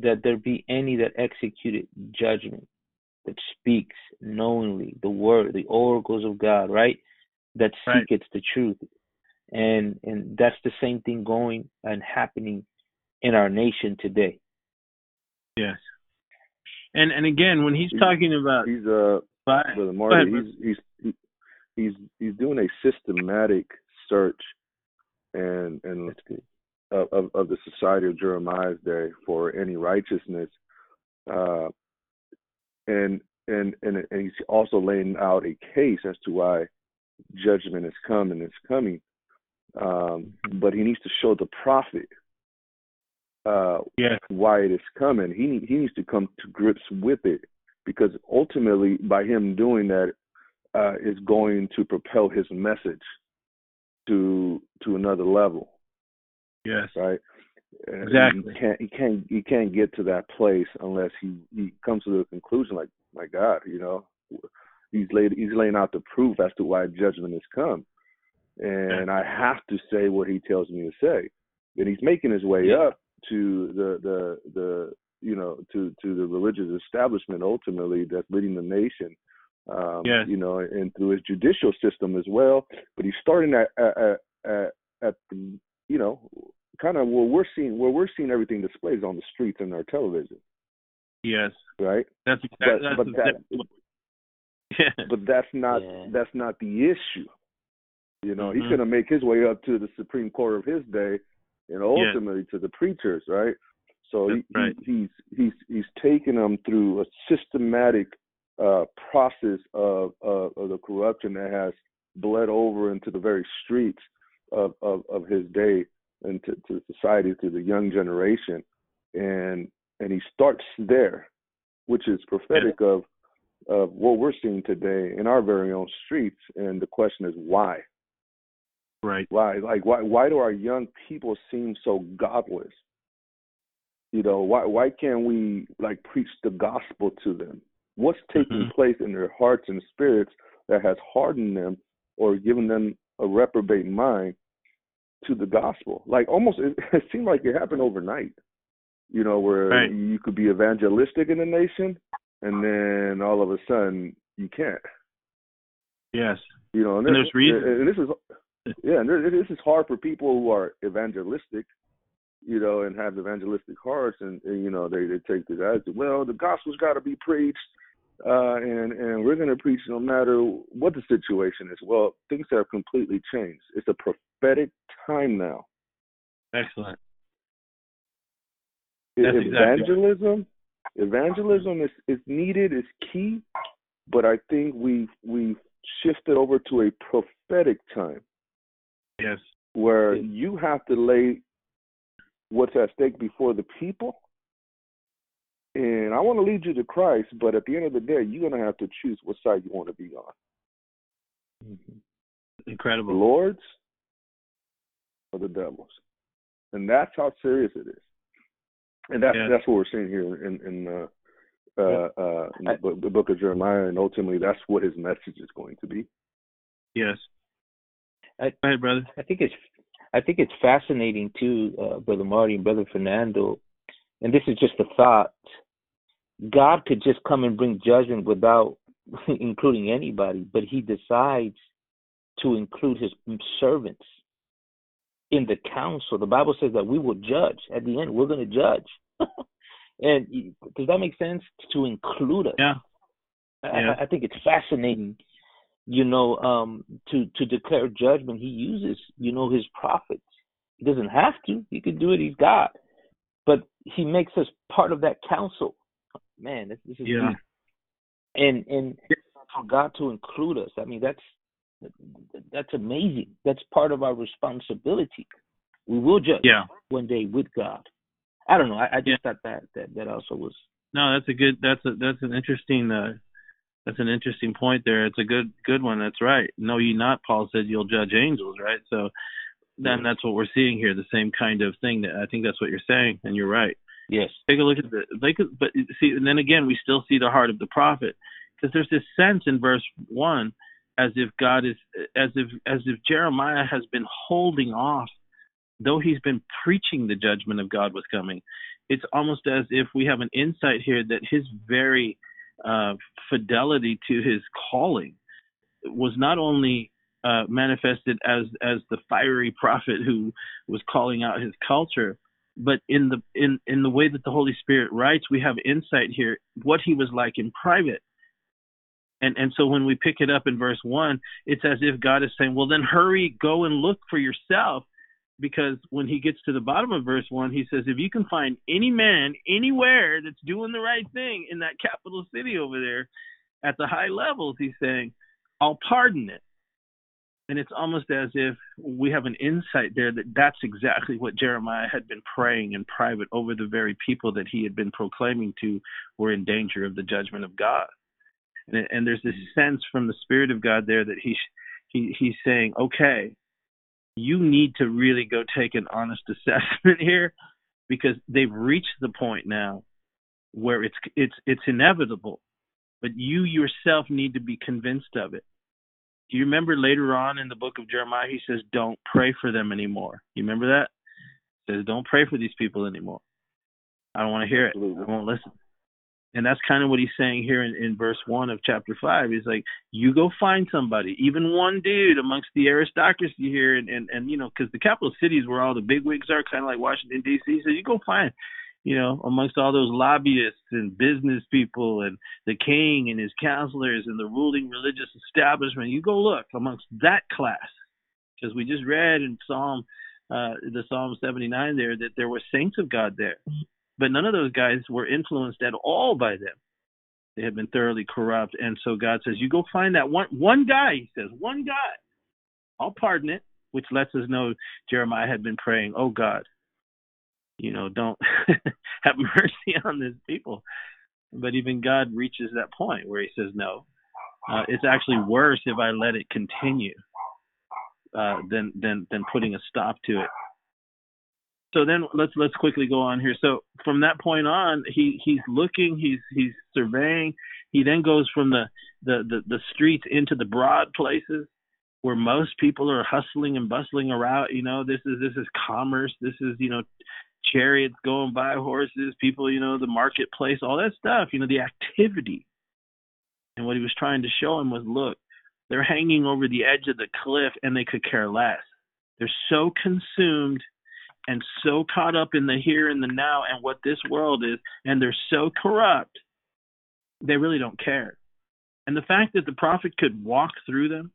S1: that there be any that executed judgment, that speaks knowingly the word, the oracles of God, right? That seeketh right. the truth. And and that's the same thing going and happening in our nation today.
S2: Yes. And and again, when he's talking about
S3: he's uh brother Marty, he's he's he's he's doing a systematic search and and of, of, of the society of Jeremiah's day for any righteousness, uh, and and and and he's also laying out a case as to why judgment is coming. It's coming, um, but he needs to show the prophet uh,
S2: yeah.
S3: why it is coming. He he needs to come to grips with it because ultimately, by him doing that, uh, is going to propel his message to to another level.
S2: Yes.
S3: Right.
S2: Exactly.
S3: He can't he can't he can't get to that place unless he he comes to the conclusion like my God, you know, he's laid he's laying out the proof as to why judgment has come, and yeah. I have to say what he tells me to say. And he's making his way
S2: yeah.
S3: up to the the the you know to to the religious establishment ultimately that's leading the nation um
S2: yes.
S3: you know and through his judicial system as well but he's starting at at at, at the you know kind of where we're seeing where we're seeing everything displayed on the streets and our television
S2: yes
S3: right
S2: that's
S3: but,
S2: that's
S3: but
S2: exactly
S3: that, [LAUGHS] but that's not
S1: Yeah.
S3: that's not the issue you know he's
S2: Mhm.
S3: going to make his way up to the supreme court of his day and ultimately to the preachers, right? So he,
S2: right.
S3: he, he's he's he's taking them through a systematic uh, process of, of of the corruption that has bled over into the very streets of of, of his day and to, to society, to the young generation, and and he starts there, which is prophetic of of what we're seeing today in our very own streets. And the question is why?
S2: Right.
S3: Why? Like why why do our young people seem so godless? You know, why why can't we like preach the gospel to them? What's taking
S2: Mhm.
S3: place in their hearts and spirits that has hardened them or given them a reprobate mind to the gospel? Like almost it, [LAUGHS] it seemed like it happened overnight. You know, where
S2: Right.
S3: you could be evangelistic in the nation and then all of a sudden you can't.
S2: Yes.
S3: You know, and,
S2: And
S3: this-
S2: there's reasons.
S3: And this is, yeah, and there- this is hard for people who are evangelistic, you know, and have evangelistic hearts, and, and you know, they they take this as Well, the gospel's got to be preached, uh, and and we're going to preach no matter what the situation is. Well, things have completely changed. It's a prophetic time now.
S2: Excellent. That's exactly right.
S3: evangelism, evangelism is is needed, is key, but I think we we shifted over to a prophetic time
S2: Yes.
S3: where you have to lay what's at stake before the people. And I want to lead you to Christ, but at the end of the day, you're going to have to choose what side you want to be on the
S2: Incredible.
S3: Lord's or the devil's. And that's how serious it is. And that's
S2: Yeah.
S3: that's what we're seeing here in in uh, uh, uh, in the, book, the book of Jeremiah, and ultimately that's what his message is going to be.
S2: Yes.
S1: I-
S2: Go ahead, brother.
S1: I think it's I think it's fascinating too, uh, brother Marty and brother Fernando. And this is just a thought. God could just come and bring judgment without [LAUGHS] including anybody, but He decides to include His servants in the council. The Bible says that we will judge. At the end, we're going to judge. [LAUGHS] and does that make sense? To include us.
S2: Yeah.
S1: I,
S2: Yeah.
S1: I- I think it's fascinating, you know, um, to to declare judgment. He uses, you know, his prophets. He doesn't have to. He can do it. He's God, he makes us part of that council. Man, this, this is
S2: Yeah.
S1: deep. And and for God to include us, I mean, that's that's amazing. That's part of our responsibility. We will judge
S2: Yeah.
S1: one day with God. I don't know. I, I just
S2: Yeah.
S1: thought that that that also was
S2: No, that's a good. That's a that's an interesting. Uh, that's an interesting point there. It's a good good one. That's right. No, you not. Paul said you'll judge angels, right? So then that's what we're seeing here. The same kind of thing. That I think that's what you're saying, and you're right.
S1: yes.
S2: Take a look at the like, but see, and then again, we still see the heart of the prophet because there's this sense in verse one as if God is as if as if Jeremiah has been holding off, though he's been preaching the judgment of God was coming. It's almost as if we have an insight here that his very uh, fidelity to his calling was not only uh, manifested as as the fiery [LAUGHS] prophet who was calling out his culture, but in the in in the way that the Holy Spirit writes, we have insight here what he was like in private. And and so when we pick it up in verse one, it's as if God is saying, Well then hurry, go and look for yourself. Because when he gets to the bottom of verse one, he says, If you can find any man anywhere that's doing the right thing in that capital city over there at the high levels, he's saying, I'll pardon it. And it's almost as if we have an insight there that that's exactly what Jeremiah had been praying in private over the very people that he had been proclaiming to were in danger of the judgment of God. And, and there's this mm-hmm. sense from the Spirit of God there that he, he he's saying, okay, you need to really go take an honest [LAUGHS] assessment here because they've reached the point now where it's it's it's inevitable. But you yourself need to be convinced of it you remember later on in the book of Jeremiah, he says, Don't pray for them anymore. You remember that? He says, Don't pray for these people anymore. I don't want to hear it. I won't listen. And that's kind of what he's saying here in, in verse 1 of chapter 5. He's like, You go find somebody, even one dude amongst the aristocracy here, and, and, and you know, because the capital cities where all the big wigs are, kind of like Washington, D.C. So you go find you know, amongst all those lobbyists and business people and the king and his counselors and the ruling religious establishment. You go look amongst that class, because we just read in Psalm, uh, the Psalm 79 there that there were saints of God there, but none of those guys were influenced at all by them. They had been thoroughly corrupt, and so God says, "You go find that one one guy." He says, "One guy, I'll pardon it," which lets us know Jeremiah had been praying, "Oh God, you know, don't [LAUGHS] have mercy on these people. But even God reaches that point where He says, no, uh, it's actually worse if I let it continue uh, than than than putting a stop to it. So then let's let's quickly go on here. So from that point on, he he's looking, he's he's surveying. He then goes from the the the, the streets into the broad places where most people are hustling and bustling around. You know, this is this is commerce. This is you know chariots going by, horses, people, you know, the marketplace, all that stuff, you know, the activity. And what he was trying to show him was look, they're hanging over the edge of the cliff and they could care less. They're so consumed and so caught up in the here and the now and what this world is, and they're so corrupt, they really don't care. And the fact that the prophet could walk through them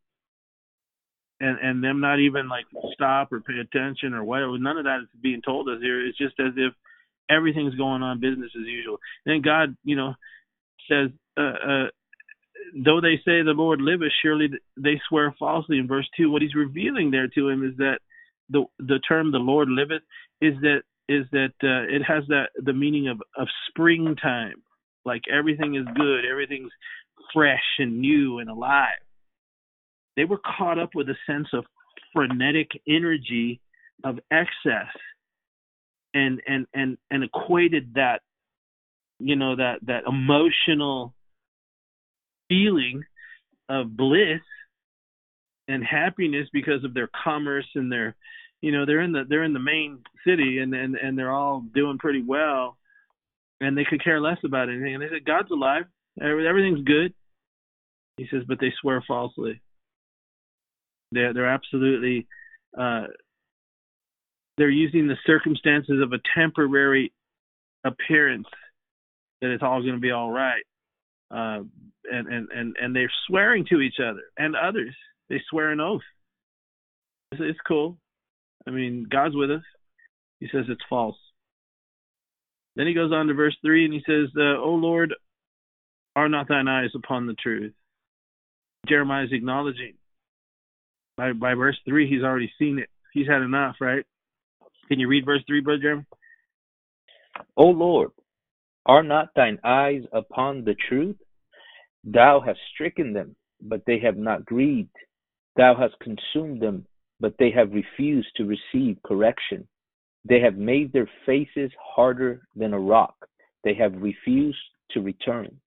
S2: and and them not even like stop or pay attention or whatever. None of that is being told us here. It's just as if everything's going on business as usual. Then God, you know, says, uh, uh, though they say the Lord liveth, surely they swear falsely. In verse two, what He's revealing there to him is that the the term the Lord liveth is that is that uh, it has that the meaning of of springtime, like everything is good, everything's fresh and new and alive they were caught up with a sense of frenetic energy of excess and and and and equated that you know that that emotional feeling of bliss and happiness because of their commerce and their you know they're in the they're in the main city and and and they're all doing pretty well and they could care less about anything. And they said god's alive. Everything's good. He says but they swear falsely they're they're absolutely uh, they're using the circumstances of a temporary appearance that it's all going to be all right, uh, and and and and they're swearing to each other and others. They swear an oath. It's, it's cool. I mean, God's with us. He says it's false. Then he goes on to verse three and he says, uh, "O Lord, are not thine eyes upon the truth?" Jeremiah is acknowledging by by verse three, he's already seen it. He's had enough, right? Can you read verse three, brother Jeremy?
S1: O Lord, are not thine eyes upon the truth? Thou hast stricken them, but they have not grieved. Thou hast consumed them, but they have refused to receive correction. They have made their faces harder than a rock. They have refused to return.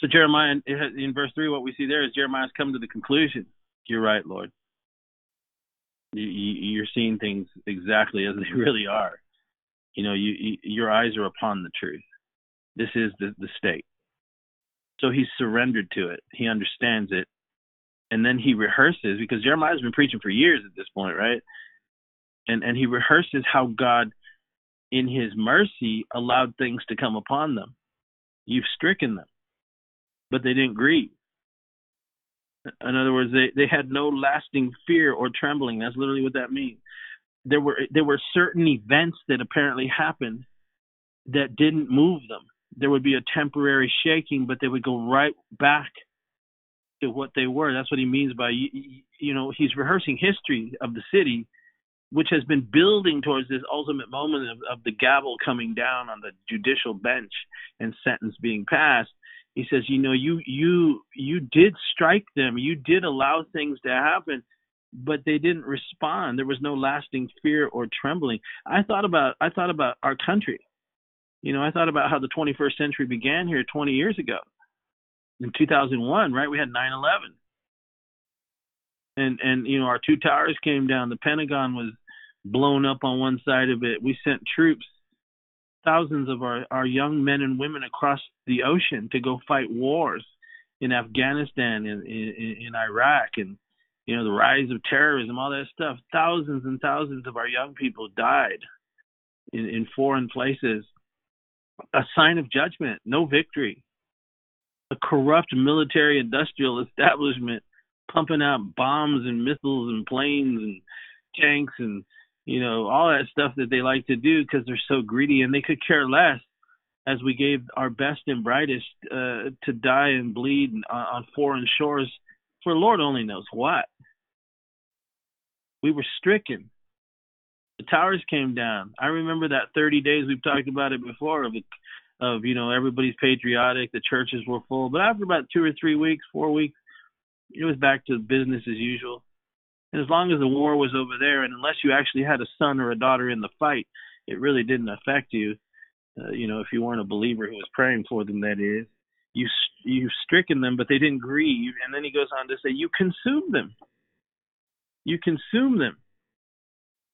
S2: So Jeremiah, in verse three, what we see there is Jeremiah's come to the conclusion. You're right, Lord. You, are seeing things exactly as [LAUGHS] they really are. You know, you, you, your eyes are upon the truth. This is the, the state. So he's surrendered to it. He understands it, and then he rehearses because Jeremiah's been preaching for years at this point, right? And and he rehearses how God, in His mercy, allowed things to come upon them. You've stricken them but they didn't grieve. In other words, they, they had no lasting fear or trembling. That's literally what that means. There were there were certain events that apparently happened that didn't move them. There would be a temporary shaking, but they would go right back to what they were. That's what he means by you know he's rehearsing history of the city, which has been building towards this ultimate moment of, of the gavel coming down on the judicial bench and sentence being passed he says you know you you you did strike them. You did allow things to happen but they didn't respond. There was no lasting fear or trembling. I thought about i thought about our country. You know i thought about how the 21st century began here 20 years ago. In 2001 right we had 9/11 and and you know our two towers came down. The pentagon was blown up on one side of it. We sent troops thousands of our, our young men and women across the ocean to go fight wars in Afghanistan, in, in, in Iraq, and you know the rise of terrorism, all that stuff. Thousands and thousands of our young people died in, in foreign places. A sign of judgment, no victory. A corrupt military-industrial establishment pumping out bombs and missiles and planes and tanks and you know, all that stuff that they like to do because they're so greedy and they could care less as we gave our best and brightest uh, to die and bleed on, on foreign shores for Lord only knows what. We were stricken. The towers came down. I remember that 30 days we've talked about it before of of you know everybody's patriotic, the churches were full, but after about two or three weeks, four weeks, it was back to business as usual. And as long as the war was over there, and unless you actually had a son or a daughter in the fight, it really didn't affect you. Uh, you know, if you weren't a believer who was praying for them, that is, you you stricken them, but they didn't grieve. And then he goes on to say, you consume them. You consume them,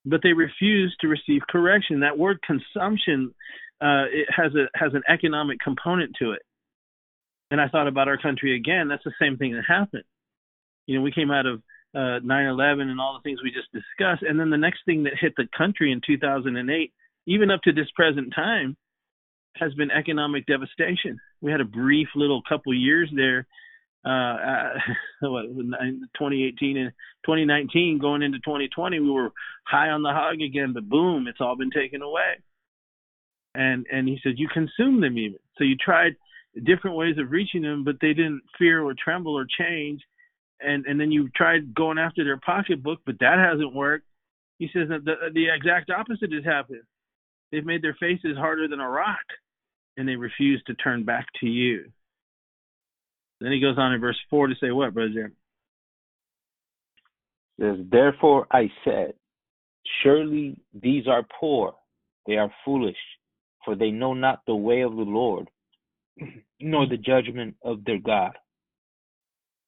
S2: but they refuse to receive correction. That word consumption, uh, it has a has an economic component to it. And I thought about our country again. That's the same thing that happened. You know, we came out of uh, 9/11 and all the things we just discussed, and then the next thing that hit the country in 2008, even up to this present time, has been economic devastation. We had a brief little couple years there, uh, [LAUGHS] what, 2018 and 2019 going into 2020, we were high on the hog again, but boom, it's all been taken away. And and he said you consume them even. So you tried different ways of reaching them, but they didn't fear or tremble or change and and then you tried going after their pocketbook, but that hasn't worked. He says that the the exact opposite has happened. They've made their faces harder than a rock, and they refuse to turn back to you. Then he goes on in verse four to say what, brother Jeremy?
S1: Says, therefore I said, surely these are poor, they are foolish, for they know not the way of the Lord, nor the judgment of their God.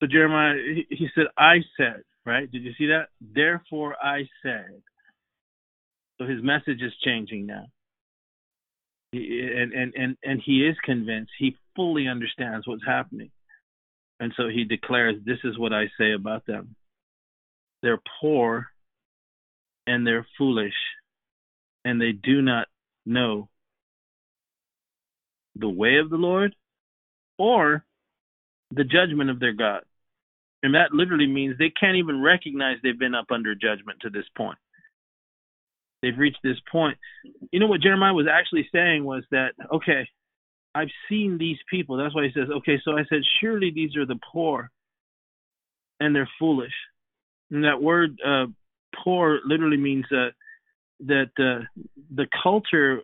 S2: So Jeremiah, he, he said, I said, right? Did you see that? Therefore I said. So his message is changing now. He, and, and, and, and he is convinced. He fully understands what's happening. And so he declares, This is what I say about them. They're poor and they're foolish, and they do not know the way of the Lord or the judgment of their God. And that literally means they can't even recognize they've been up under judgment to this point. They've reached this point. You know what Jeremiah was actually saying was that, okay, I've seen these people. That's why he says, okay, so I said, surely these are the poor and they're foolish. And that word uh, poor literally means uh, that uh, the culture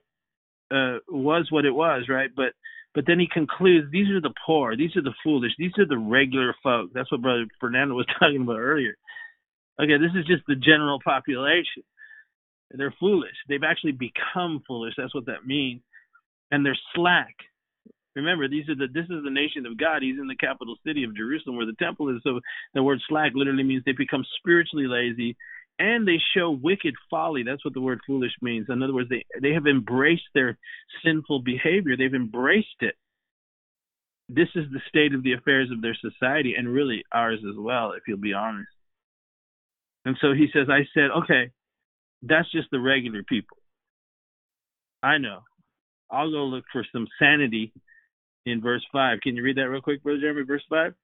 S2: uh, was what it was, right? But but then he concludes, these are the poor, these are the foolish, these are the regular folk. That's what Brother Fernando was [LAUGHS] talking about earlier. Okay, this is just the general population. They're foolish. They've actually become foolish. That's what that means. And they're slack. Remember, these are the this is the nation of God. He's in the capital city of Jerusalem where the temple is. So the word slack literally means they become spiritually lazy and they show wicked folly. That's what the word foolish means. In other words, they they have embraced their sinful behavior. They've embraced it. This is the state of the affairs of their society, and really ours as well, if you'll be honest. And so he says, I said, okay, that's just the regular people. I know. I'll go look for some sanity in verse 5. Can you read that real quick, Brother Jeremy? Verse 5?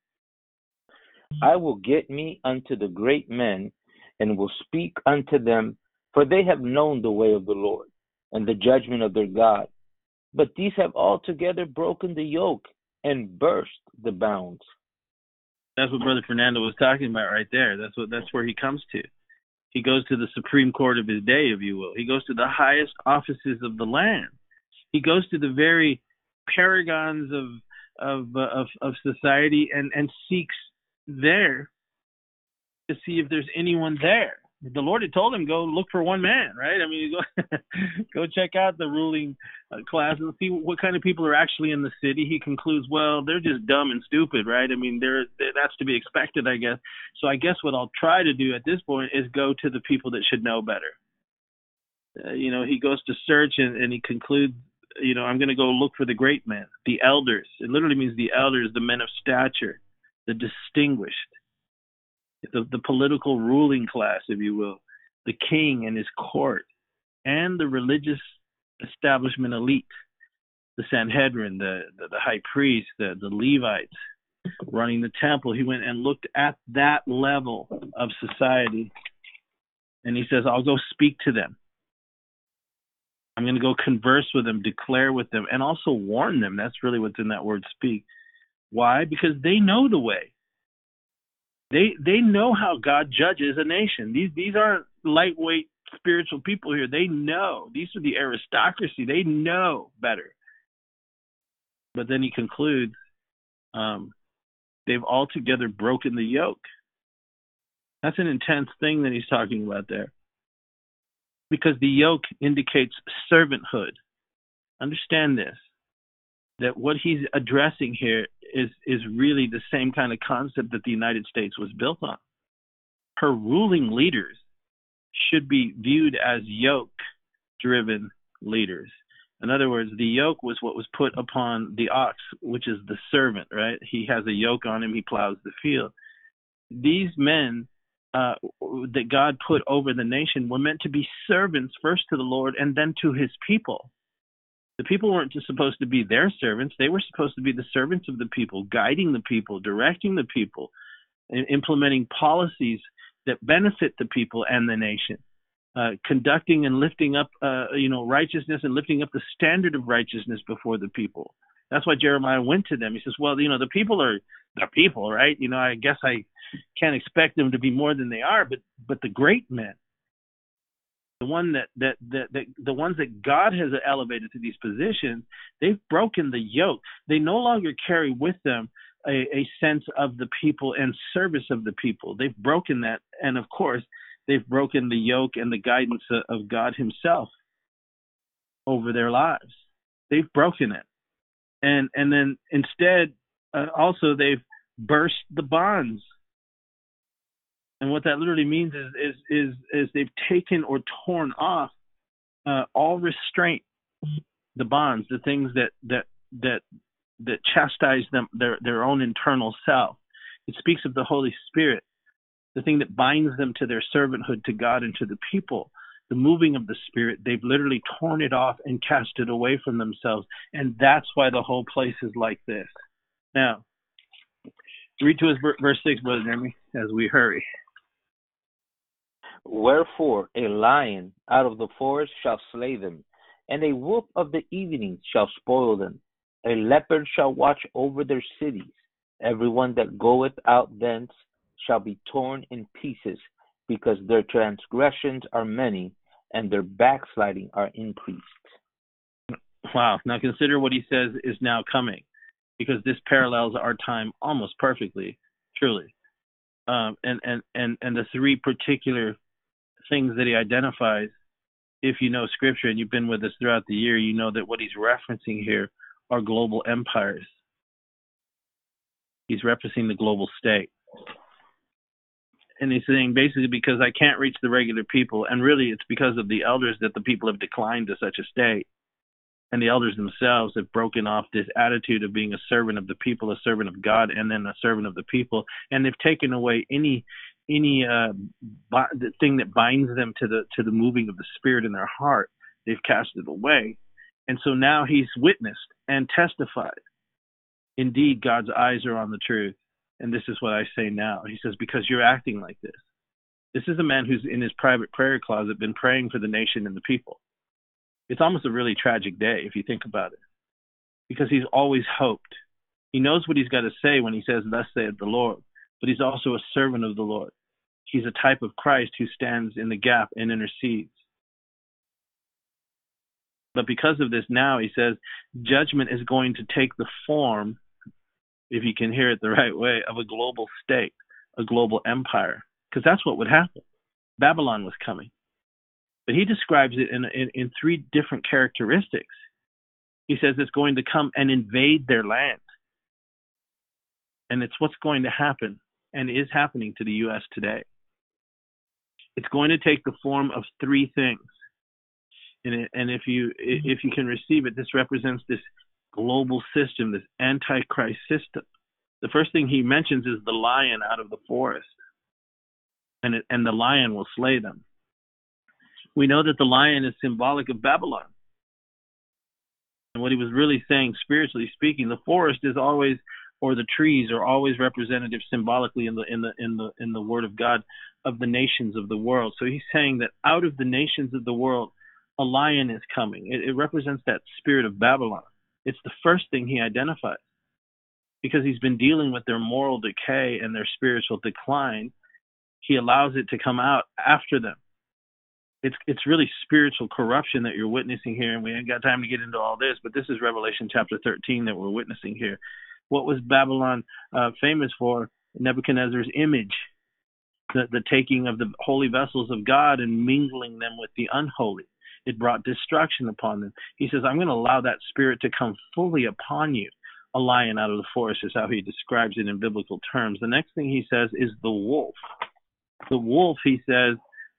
S1: I will get me unto the great men and will speak unto them, for they have known the way of the Lord and the judgment of their God. But these have altogether broken the yoke and burst the bounds.
S2: That's what Brother Fernando was talking about right there. That's what that's where he comes to. He goes to the supreme court of his day, if you will. He goes to the highest offices of the land. He goes to the very paragons of of of, of society and and seeks there to see if there's anyone there. The Lord had told him go look for one man, right? I mean, [LAUGHS] go go check out the ruling uh, class and see what kind of people are actually in the city. He concludes, well, they're just dumb and stupid, right? I mean, they're, they're that's to be expected, I guess. So I guess what I'll try to do at this point is go to the people that should know better. Uh, you know, he goes to search and, and he concludes you know, I'm going to go look for the great men, the elders. It literally means the elders, the men of stature, the distinguished, the, the political ruling class, if you will, the king and his court, and the religious establishment elite, the Sanhedrin, the, the, the high priest, the, the Levites running the temple. He went and looked at that level of society. And he says, I'll go speak to them. I'm going to go converse with them, declare with them, and also warn them. That's really what's in that word speak. Why? Because they know the way. They they know how God judges a nation. These these aren't lightweight spiritual people here. They know. These are the aristocracy. They know better. But then he concludes, um, they've altogether broken the yoke. That's an intense thing that he's talking about there because the yoke indicates servanthood. Understand this that what he's addressing here is is really the same kind of concept that the United States was built on. Her ruling leaders should be viewed as yoke driven leaders. In other words, the yoke was what was put upon the ox, which is the servant, right? He has a yoke on him, he plows the field. These men uh, that God put over the nation were meant to be servants first to the Lord and then to his people. The people weren't just supposed to be their servants, they were supposed to be the servants of the people, guiding the people, directing the people, and implementing policies that benefit the people and the nation. Uh, conducting and lifting up, uh, you know, righteousness and lifting up the standard of righteousness before the people. That's why Jeremiah went to them. He says, "Well, you know, the people are the people, right? You know, I guess I can't expect them to be more than they are, but but the great men, the one that that that, that the ones that God has elevated to these positions, they've broken the yoke. They no longer carry with them a, a sense of the people and service of the people. They've broken that, and of course, they've broken the yoke and the guidance of God Himself over their lives. They've broken it, and and then instead, uh, also they've burst the bonds and what that literally means is is is, is they've taken or torn off uh, all restraint, the bonds, the things that that that that chastise them their their own internal self. It speaks of the Holy Spirit, the thing that binds them to their servanthood to God and to the people. The moving of the Spirit, they've literally torn it off and cast it away from themselves. And that's why the whole place is like this. Now, read to us verse 6, Brother Jeremy, as we hurry.
S1: Wherefore a lion out of the forest shall slay them, and a wolf of the evening shall spoil them. A leopard shall watch over their cities. Every one that goeth out thence shall be torn in pieces, because their transgressions are many, and their backsliding are increased. [CLEARS THROAT]
S2: Wow. Now consider what he says is now coming, because this parallels our time almost perfectly, truly. Um, and, and, and, and the three particular things that he identifies, if you know scripture and you've been with us throughout the year, you know that what he's referencing here are global empires. He's referencing the global state. And he's saying basically because I can't reach the regular people, and really it's because of the elders that the people have declined to such a state. And the elders themselves have broken off this attitude of being a servant of the people, a servant of God, and then a servant of the people. And they've taken away any any uh, thing that binds them to the to the moving of the spirit in their heart they've cast it away and so now he's witnessed and testified Indeed, God's eyes are on the truth. And this is what I say now. He says, Because you're acting like this. This is a man who's in his private prayer closet been praying for the nation and the people. It's almost a really tragic day if you think about it. Because he's always hoped. He knows what he's got to say when he says, Thus saith the Lord, but he's also a servant of the Lord. He's a type of Christ who stands in the gap and intercedes. But because of this, now he says judgment is going to take the form, if you can hear it the right way, of a global state, a global empire, because that's what would happen. Babylon was coming. But he describes it in, in, in three different characteristics. He says it's going to come and invade their land. And it's what's going to happen and is happening to the U.S. today. It's going to take the form of three things and, it, and if you mm-hmm. if you can receive it, this represents this global system, this antichrist system. The first thing he mentions is the lion out of the forest, and it, and the lion will slay them. We know that the lion is symbolic of Babylon. And what he was really saying, spiritually speaking, the forest is always, or the trees are always representative symbolically in the in the in the in the Word of God of the nations of the world. So he's saying that out of the nations of the world, a lion is coming. It, it represents that spirit of Babylon. It's the first thing he identifies because he's been dealing with their moral decay and their spiritual decline. He allows it to come out after them. It's it's really spiritual corruption that you're witnessing here, and we ain't got time to get into all this, but this is Revelation chapter 13 that we're witnessing here. What was Babylon uh, famous for? Nebuchadnezzar's image, the, the taking of the holy vessels of God and mingling them with the unholy it brought destruction upon them. He says, I'm going to allow that spirit to come fully upon you. A lion out of the forest is how he describes it in biblical terms. The next thing he says is the wolf. The wolf, he says,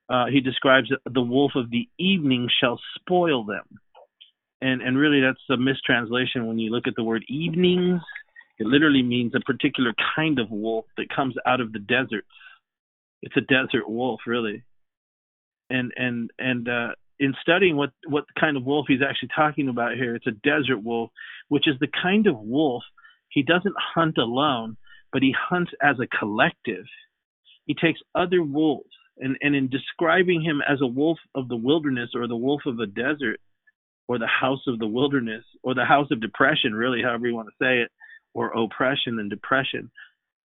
S2: uh, he describes the wolf of the evening shall spoil them. And, and really, that's a mistranslation when you look at the word evenings. It literally means a particular kind of wolf that comes out of the deserts. It's a desert wolf, really. And and and uh, in studying what what kind of wolf he's actually talking about here, it's a desert wolf, which is the kind of wolf he doesn't hunt alone, but he hunts as a collective. He takes other wolves, and, and in describing him as a wolf of the wilderness or the wolf of the desert, or the house of the wilderness, or the house of depression, really, however you want to say it, or oppression and depression,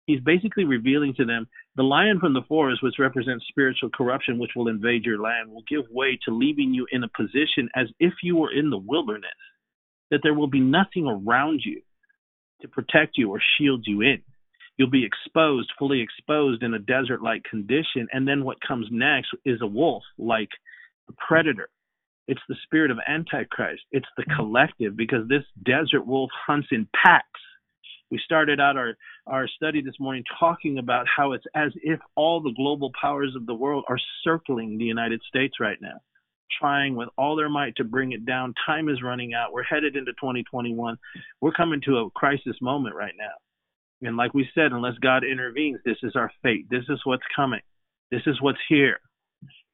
S2: he's basically revealing to them the lion from the forest, which represents spiritual corruption, which will invade your land, will give way to leaving you in a position as if you were in the wilderness, that there will be nothing around you to protect you or shield you in. You'll be exposed, fully exposed in a desert like condition. And then what comes next is a wolf, like a predator. It's the spirit of Antichrist. It's the collective because this desert wolf hunts in packs we started out our, our study this morning talking about how it's as if all the global powers of the world are circling the United States right now, trying with all their might to bring it down. Time is running out. We're headed into 2021. We're coming to a crisis moment right now. And like we said, unless God intervenes, this is our fate. This is what's coming. This is what's here.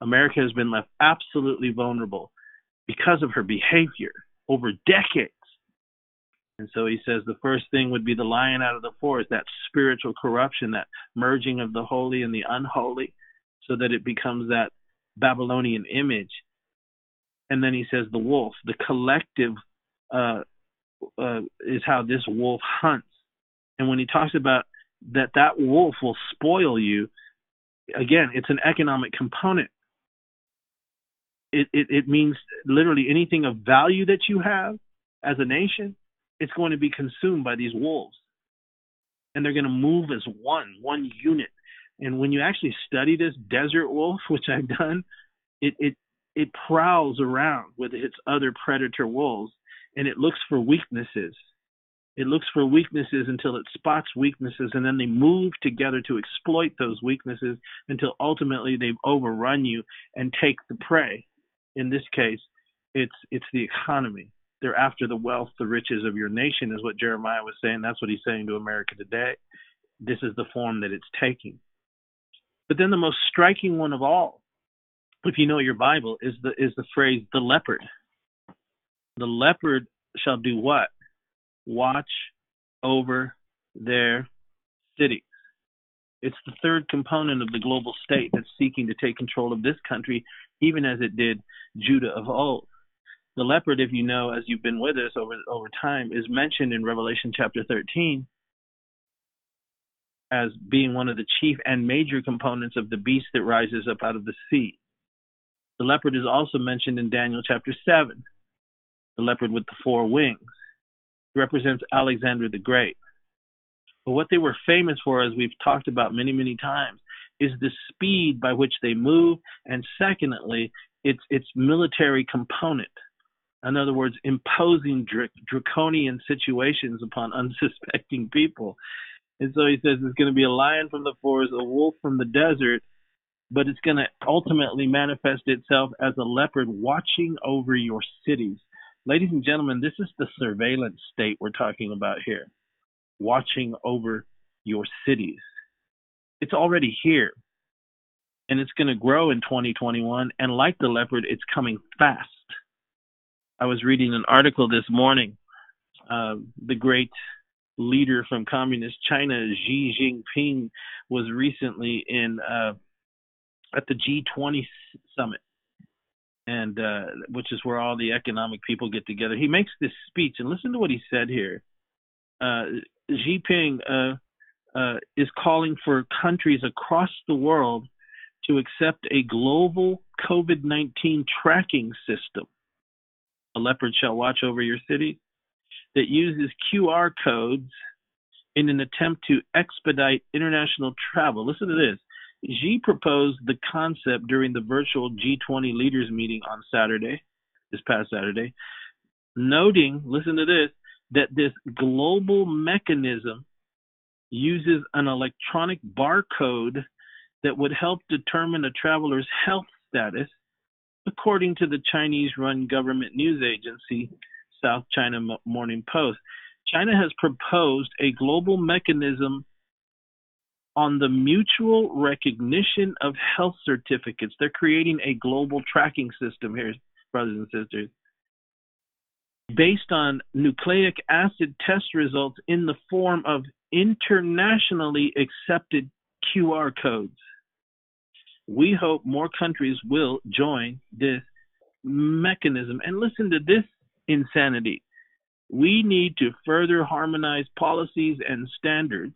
S2: America has been left absolutely vulnerable because of her behavior over decades. And so he says the first thing would be the lion out of the forest, that spiritual corruption, that merging of the holy and the unholy, so that it becomes that Babylonian image. And then he says the wolf, the collective uh, uh, is how this wolf hunts. And when he talks about that that wolf will spoil you, again, it's an economic component. It, it, it means literally anything of value that you have as a nation it's going to be consumed by these wolves. And they're going to move as one, one unit. And when you actually study this desert wolf, [LAUGHS] which I've done, it it it prowls around with its other predator wolves and it looks for weaknesses. It looks for weaknesses until it spots weaknesses and then they move together to exploit those weaknesses until ultimately they've overrun you and take the prey. In this case, it's it's the economy. They're after the wealth, the riches of your nation, is what Jeremiah was saying. That's what he's saying to America today. This is the form that it's taking. But then the most striking one of all, if you know your Bible, is the is the phrase the leopard. The leopard shall do what? Watch over their cities. It's the third component of the global state that's seeking to take control of this country, even as it did Judah of old. The leopard, if you know, as you've been with us over over time, is mentioned in Revelation chapter 13 as being one of the chief and major components of the beast that rises up out of the sea. The leopard is also mentioned in Daniel chapter 7, the leopard with the four wings. It represents Alexander the Great. But what they were famous for, as we've talked about many, many times, is the speed by which they move, and secondly, its its military component. In other words, imposing dr- draconian situations upon [LAUGHS] unsuspecting people. And so he says it's going to be a lion from the forest, a wolf from the desert, but it's going to ultimately manifest itself as a leopard watching over your cities. Ladies and gentlemen, this is the surveillance state we're talking about here, watching over your cities. It's already here, and it's going to grow in 2021. And like the leopard, it's coming fast. I was reading an article this morning. Uh, the great leader from communist China, Xi Jinping, was recently in uh, at the G20 summit, and uh, which is where all the economic people get together. He makes this speech, and listen to what he said here. Uh, Xi Jinping uh, uh, is calling for countries across the world to accept a global COVID 19 tracking system. A leopard shall watch over your city that uses QR codes in an attempt to expedite international travel. Listen to this. Xi proposed the concept during the virtual G20 leaders meeting on Saturday, this past Saturday, noting, listen to this, that this global mechanism uses an electronic barcode that would help determine a traveler's health status, according to the Chinese run government news agency, South China Morning Post. China has proposed a global mechanism on the mutual recognition of health certificates. They're creating a global tracking system here, brothers and sisters, based on nucleic acid test results in the form of internationally accepted QR codes. We hope more countries will join this mechanism. And listen to this insanity. We need to further harmonize policies and standards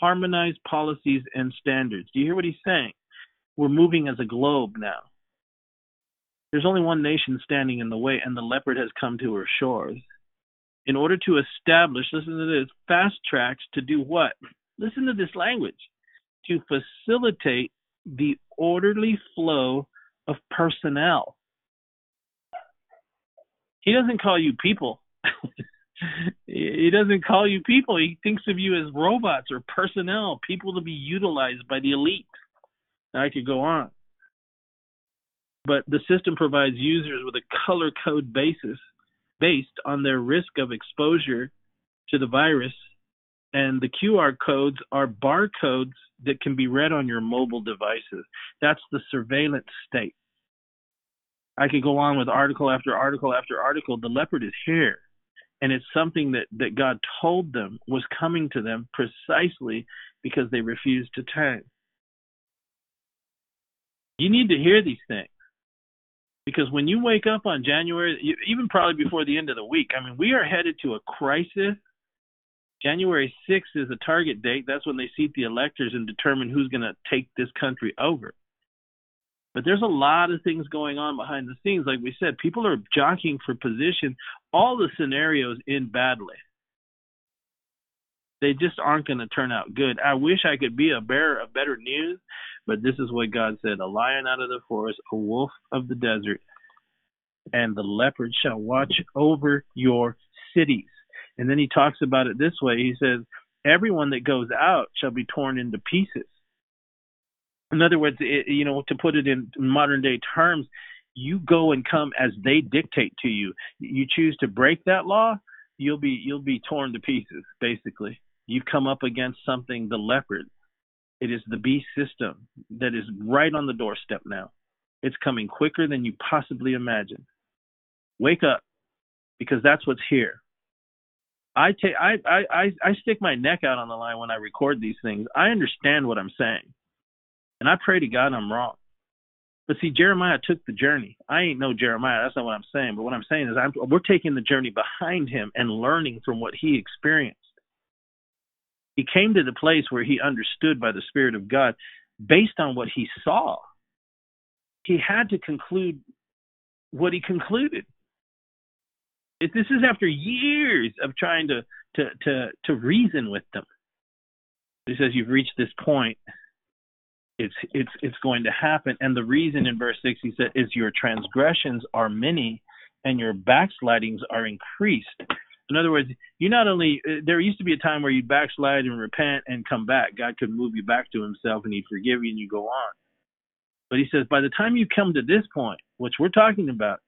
S2: harmonize policies and standards. Do you hear what he's saying? We're moving as a globe now. There's only one nation standing in the way, and the leopard has come to her shores. In order to establish, listen to this, fast tracks to do what? Listen to this language. To facilitate the orderly flow of personnel. He doesn't call you people. [LAUGHS] he doesn't call you people. He thinks of you as robots or personnel, people to be utilized by the elite. I could go on. But the system provides users with a color code basis based on their risk of exposure to the virus. And the QR codes are barcodes that can be read on your mobile devices. That's the surveillance state. I could go on with article after article after article. The leopard is here and it's something that that God told them was coming to them precisely because they refused to turn. You need to hear these things because when you wake up on January, even probably before the end of the week, I mean, we are headed to a crisis. January 6th is a target date. That's when they seat the electors and determine who's going to take this country over. But there's a lot of things going on behind the scenes. Like we said, people are jockeying for position. All the scenarios end badly. They just aren't going to turn out good. I wish I could be a bearer of better news, but this is what God said a lion out of the forest, a wolf of the desert, and the leopard shall watch over your cities. And then he talks about it this way he says, Everyone that goes out shall be torn into pieces in other words, it, you know, to put it in modern day terms, you go and come as they dictate to you. You choose to break that law, you'll be you'll be torn to pieces. Basically, you've come up against something. The leopard. It is the beast system that is right on the doorstep now. It's coming quicker than you possibly imagine. Wake up, because that's what's here. I take I, I I stick my neck out on the line when I record these things. I understand what I'm saying, and I pray to God I'm wrong. But see, Jeremiah took the journey. I ain't no Jeremiah. That's not what I'm saying. But what I'm saying is, I'm, we're taking the journey behind him and learning from what he experienced. He came to the place where he understood by the Spirit of God, based on what he saw. He had to conclude what he concluded. This is after years of trying to, to, to, to reason with them. He says, You've reached this point. It's, it's, it's going to happen. And the reason in verse 6 he said, is your transgressions are many and your backslidings are increased. In other words, you not only uh, there used to be a time where you'd backslide and repent and come back. God could move you back to Himself and He'd forgive you and you go on. But He says by the time you come to this point, which we're talking about,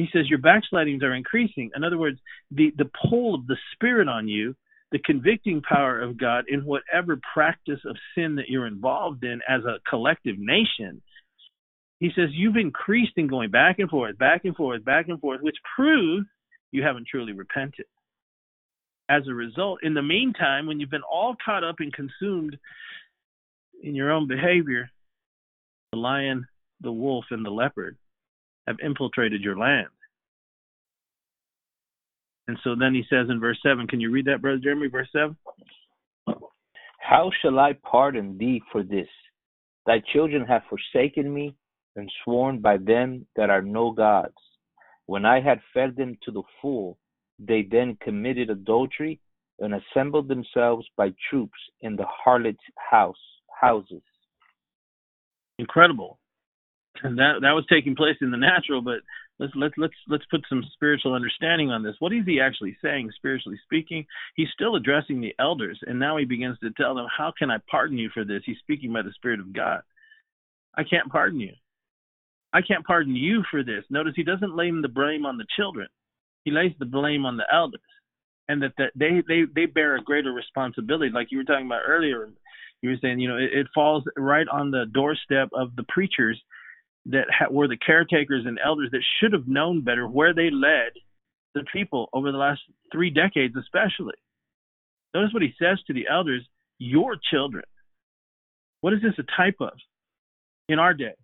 S2: he says your backslidings are increasing. In other words, the, the pull of the Spirit on you, the convicting power of God in whatever practice of sin that you're involved in as a collective nation, he says you've increased in going back and forth, back and forth, back and forth, which proves you haven't truly repented. As a result, in the meantime, when you've been all caught up and consumed in your own behavior, the lion, the wolf, and the leopard have infiltrated your land. And so then he says in verse 7, can you read that, Brother Jeremy, verse 7?
S1: How shall I pardon thee for this? Thy children have forsaken me and sworn by them that are no gods. When I had fed them to the full, they then committed adultery and assembled themselves by troops in the harlot's house houses.
S2: Incredible and that that was taking place in the natural but let's let's let's let's put some spiritual understanding on this. What is he actually saying spiritually speaking? He's still addressing the elders and now he begins to tell them how can i pardon you for this? He's speaking by the spirit of god. I can't pardon you. I can't pardon you for this. Notice he doesn't lay the blame on the children. He lays the blame on the elders and that, that they they they bear a greater responsibility. Like you were talking about earlier you were saying you know it, it falls right on the doorstep of the preachers that ha- were the caretakers and elders that should have known better where they led the people over the last three decades, especially. Notice what he says to the elders your children. What is this a type of in our day?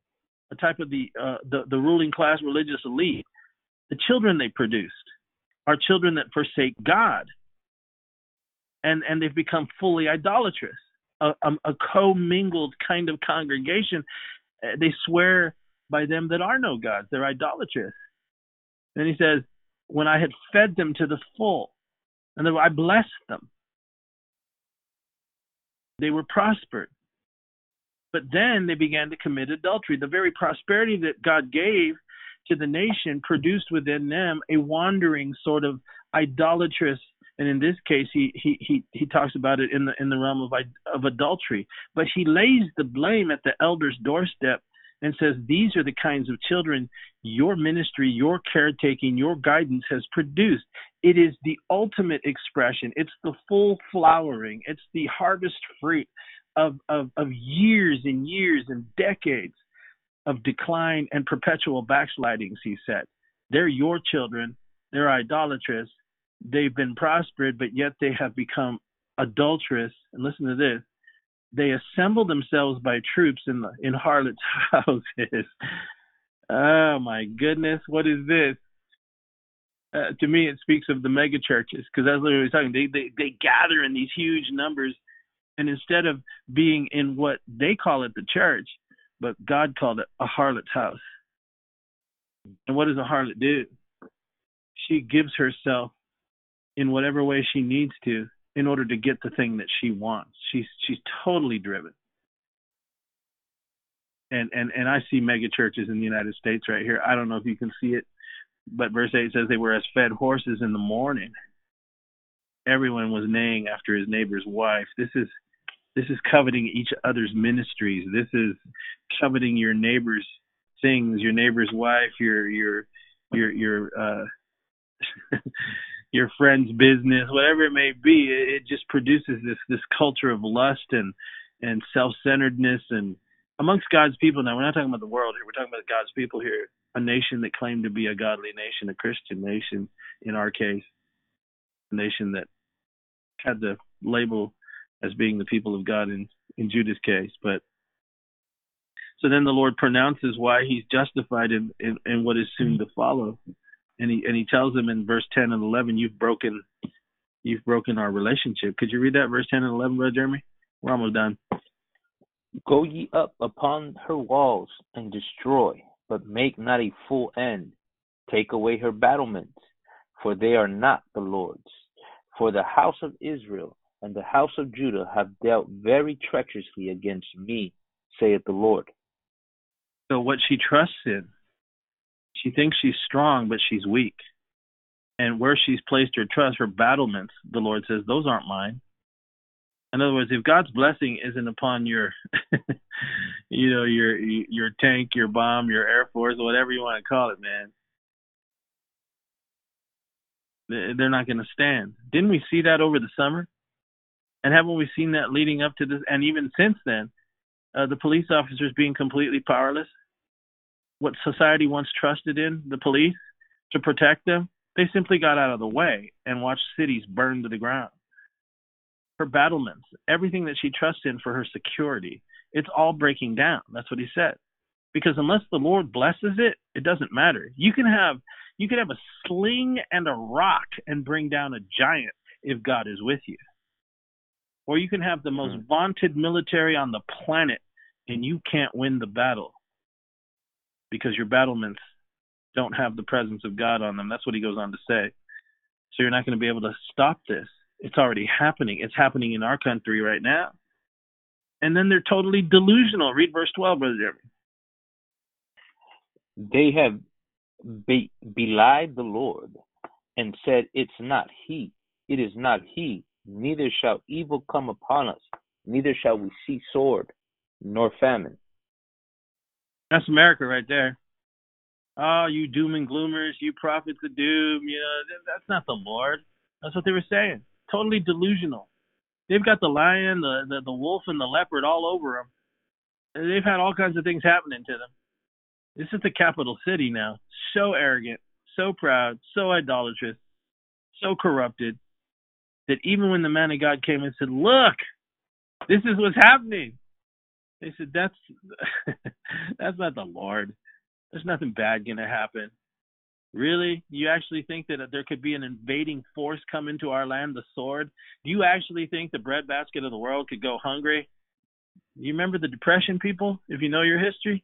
S2: A type of the, uh, the, the ruling class religious elite. The children they produced are children that forsake God. And, and they've become fully idolatrous, a, a, a commingled kind of congregation. Uh, they swear by them that are no gods. They're idolatrous. Then he says, when I had fed them to the full, and I blessed them, they were prospered. But then they began to commit adultery. The very prosperity that God gave to the nation produced within them a wandering sort of idolatrous and in this case he he he, he talks about it in the in the realm of of adultery but he lays the blame at the elder's doorstep and says, These are the kinds of children your ministry, your caretaking, your guidance has produced. It is the ultimate expression, it's the full flowering, it's the harvest fruit of, of, of years and years and decades of decline and perpetual backslidings, he said. They're your children, they're idolatrous, they've been prospered, but yet they have become adulterous. And listen to this they assemble themselves by troops in the, in harlots' [LAUGHS] houses. oh my goodness, what is this? Uh, to me, it speaks of the mega churches because that's what we're talking. They, they they gather in these huge numbers, and instead of being in what they call it the church, but God called it a harlot's house. And what does a harlot do? She gives herself in whatever way she needs to in order to get the thing that she wants. She's she's totally driven. And and and I see mega churches in the United States right here. I don't know if you can see it, but verse eight says they were as fed horses in the morning. Everyone was neighing after his neighbor's wife. This is this is coveting each other's ministries. This is coveting your neighbor's things, your neighbor's wife, your your your your uh [LAUGHS] your friend's business, whatever it may be, it, it just produces this this culture of lust and and self-centeredness and amongst God's people. Now we're not talking about the world here. We're talking about God's people here, a nation that claimed to be a godly nation, a Christian nation in our case. A nation that had the label as being the people of God in, in Judah's case. But so then the Lord pronounces why he's justified in, in, in what is soon to follow. And he and he tells them in verse ten and eleven, You've broken you've broken our relationship. Could you read that verse ten and eleven, Brother Jeremy? We're almost done.
S1: Go ye up upon her walls and destroy, but make not a full end. Take away her battlements, for they are not the Lord's. For the house of Israel and the house of Judah have dealt very treacherously against me, saith the Lord.
S2: So what she trusts in, she thinks she's strong, but she's weak. And where she's placed her trust, her battlements, the Lord says, those aren't mine. In other words, if God's blessing isn't upon your, [LAUGHS] you know, your your tank, your bomb, your air force, whatever you want to call it, man, they're not going to stand. Didn't we see that over the summer? And haven't we seen that leading up to this? And even since then, uh, the police officers being completely powerless. What society once trusted in, the police, to protect them, they simply got out of the way and watched cities burn to the ground. Her battlements, everything that she trusts in for her security, it's all breaking down. That's what he said. Because unless the Lord blesses it, it doesn't matter. You can have you can have a sling and a rock and bring down a giant if God is with you. Or you can have the most mm-hmm. vaunted military on the planet and you can't win the battle because your battlements don't have the presence of God on them. That's what he goes on to say. So you're not going to be able to stop this. It's already happening. It's happening in our country right now. And then they're totally delusional. Read verse 12, Brother Jeremy.
S1: They have be- belied the Lord and said, It's not He. It is not He. Neither shall evil come upon us, neither shall we see sword nor famine.
S2: That's America right there. Oh, you doom and gloomers, you prophets of doom, you know, that's not the Lord. That's what they were saying. Totally delusional. They've got the lion, the, the, the wolf, and the leopard all over them. They've had all kinds of things happening to them. This is the capital city now. So arrogant, so proud, so idolatrous, so corrupted that even when the man of God came and said, Look, this is what's happening. They said, That's [LAUGHS] that's not the Lord. There's nothing bad gonna happen. Really? You actually think that uh, there could be an invading force come into our land, the sword? Do you actually think the breadbasket of the world could go hungry? You remember the Depression, people, if you know your history?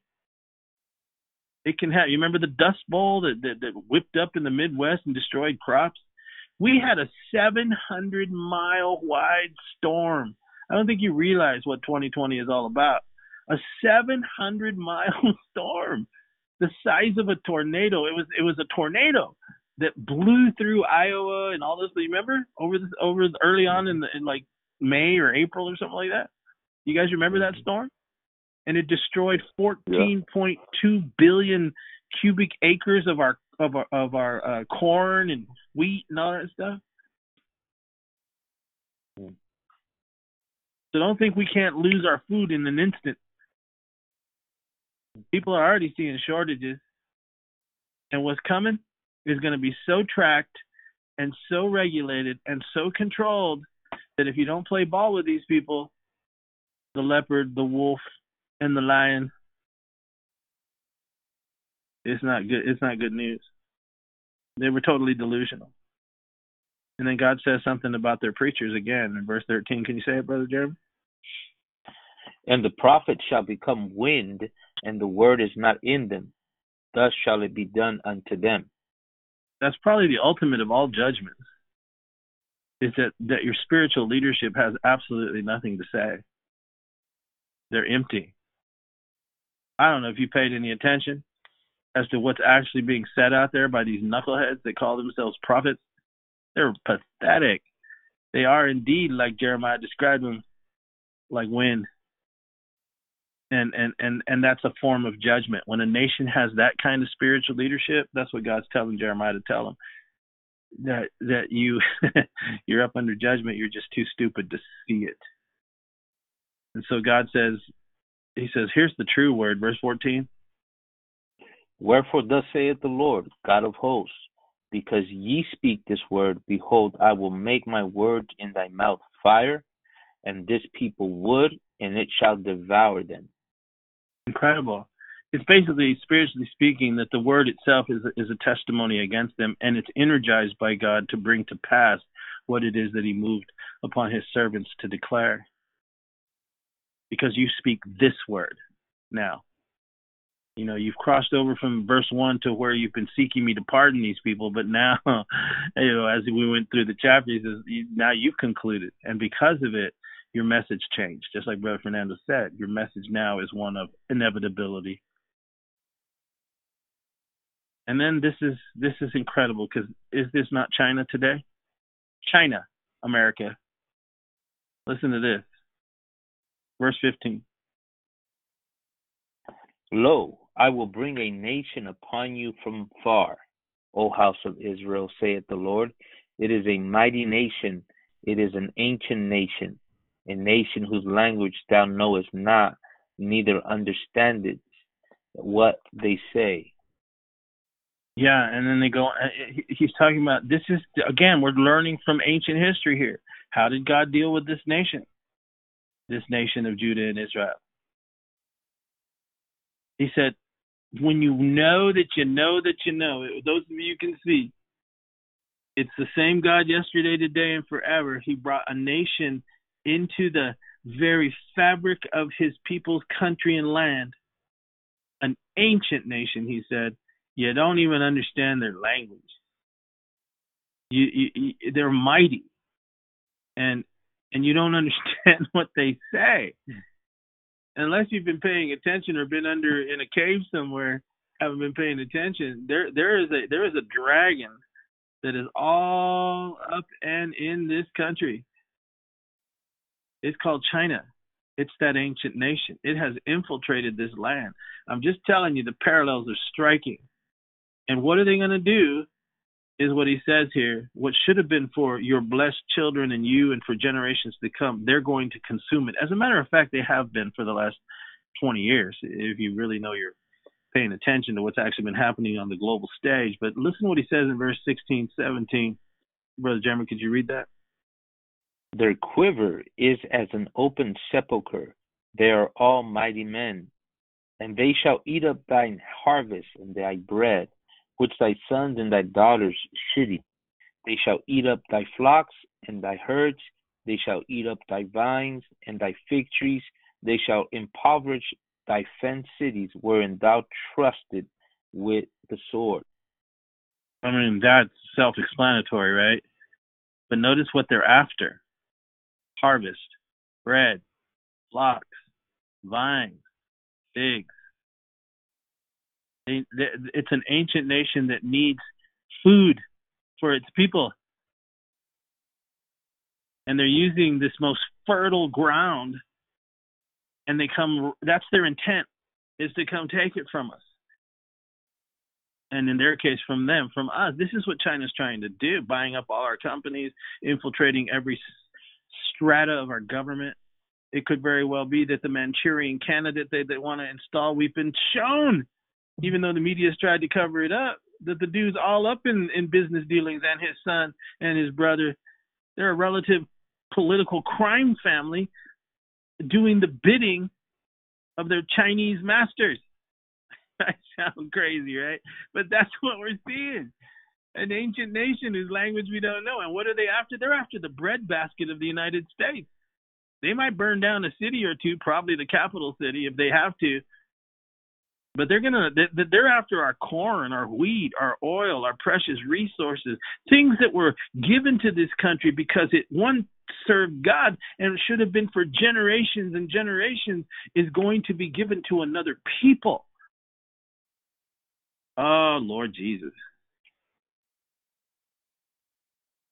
S2: It can have. You remember the Dust Bowl that, that that whipped up in the Midwest and destroyed crops? We had a 700 mile wide storm. I don't think you realize what 2020 is all about. A 700 mile [LAUGHS] storm, the size of a tornado. It was it was a tornado that blew through Iowa and all this. You remember over this over early on in the, in like May or April or something like that. You guys remember that storm? and it destroyed 14.2 yeah. billion cubic acres of our of our of our uh, corn and wheat and all that stuff. So don't think we can't lose our food in an instant. People are already seeing shortages, and what's coming is going to be so tracked and so regulated and so controlled that if you don't play ball with these people, the leopard, the wolf, and the lion, it's not good. It's not good news. They were totally delusional. And then God says something about their preachers again in verse 13. Can you say it, Brother Jeremy?
S1: And the prophet shall become wind, and the word is not in them. Thus shall it be done unto them.
S2: That's probably the ultimate of all judgments. Is that, that your spiritual leadership has absolutely nothing to say. They're empty. I don't know if you paid any attention as to what's actually being said out there by these knuckleheads that call themselves prophets. They're pathetic. They are indeed, like Jeremiah described them, like wind. And, and and and that's a form of judgment. When a nation has that kind of spiritual leadership, that's what God's telling Jeremiah to tell them. That that you [LAUGHS] you're up under judgment. You're just too stupid to see it. And so God says, he says, here's the true word, verse 14.
S1: Wherefore thus saith the Lord, God of hosts, because ye speak this word, behold, I will make my words in thy mouth fire, and this people wood, and it shall devour them.
S2: Incredible. It's basically, spiritually speaking, that the word itself is is a testimony against them, and it's energized by God to bring to pass what it is that He moved upon His servants to declare. Because you speak this word now. You know, you've crossed over from verse one to where you've been seeking me to pardon these people, but now, [LAUGHS] you know, as we went through the chapters, now you've concluded, and because of it, your message changed. Just like Brother Fernando said, your message now is one of inevitability. And then this is this is incredible because is this not China today? China, America. Listen to this. Verse 15.
S1: Lo, I will bring a nation upon you from far, O house of Israel, saith the Lord. It is a mighty nation, it is an ancient nation, a nation whose language thou knowest not, neither understandest what they say.
S2: Yeah, and then they go. Uh, he's talking about this is again. We're learning from ancient history here. How did God deal with this nation? This nation of Judah and Israel. He said, when you know that you know that you know, those of you can see, it's the same God yesterday, today, and forever. He brought a nation into the very fabric of his people's country and land. An ancient nation, he said. You don't even understand their language. You, you, you, they're mighty, and and you don't [LAUGHS] understand what they say unless you've been paying attention or been under in a cave somewhere, haven't been paying attention, there there is a there is a dragon that is all up and in this country. It's called China. It's that ancient nation. It has infiltrated this land. I'm just telling you the parallels are striking. And what are they going to do is what he says here. What should have been for your blessed children and you and for generations to come, they're going to consume it. As a matter of fact, they have been for the last 20 years, if you really know you're paying attention to what's actually been happening on the global stage. But listen to what he says in verse 16, 17. Brother Jeremy, could you read that?
S1: Their quiver is as an open sepulchre. They are all mighty men. And they shall eat up thine harvest and thy bread which thy sons and thy daughters eat. They shall eat up thy flocks and thy herds, they shall eat up thy vines and thy fig trees, they shall impoverish thy fenced cities wherein thou trusted with the sword.
S2: I mean, that's self explanatory, right? But notice what they're after harvest, bread, flocks, vines, figs, it's an ancient nation that needs food for its people. And they're using this most fertile ground and they come that's their intent is to come take it from us. And in their case from them, from us. This is what China's trying to do, buying up all our companies, infiltrating every strata of our government. It could very well be that the Manchurian candidate they, they want to install, we've been shown even though the media has tried to cover it up, that the dude's all up in, in business dealings and his son and his brother. They're a relative political crime family doing the bidding of their Chinese masters. [LAUGHS] I sound crazy, right? But that's what we're seeing. An ancient nation whose language we don't know. And what are they after? They're after the breadbasket of the United States. They might burn down a city or two, probably the capital city if they have to, but they're gonna they're after our corn our wheat our oil our precious resources things that were given to this country because it once served god and should have been for generations and generations is going to be given to another people. Oh lord jesus.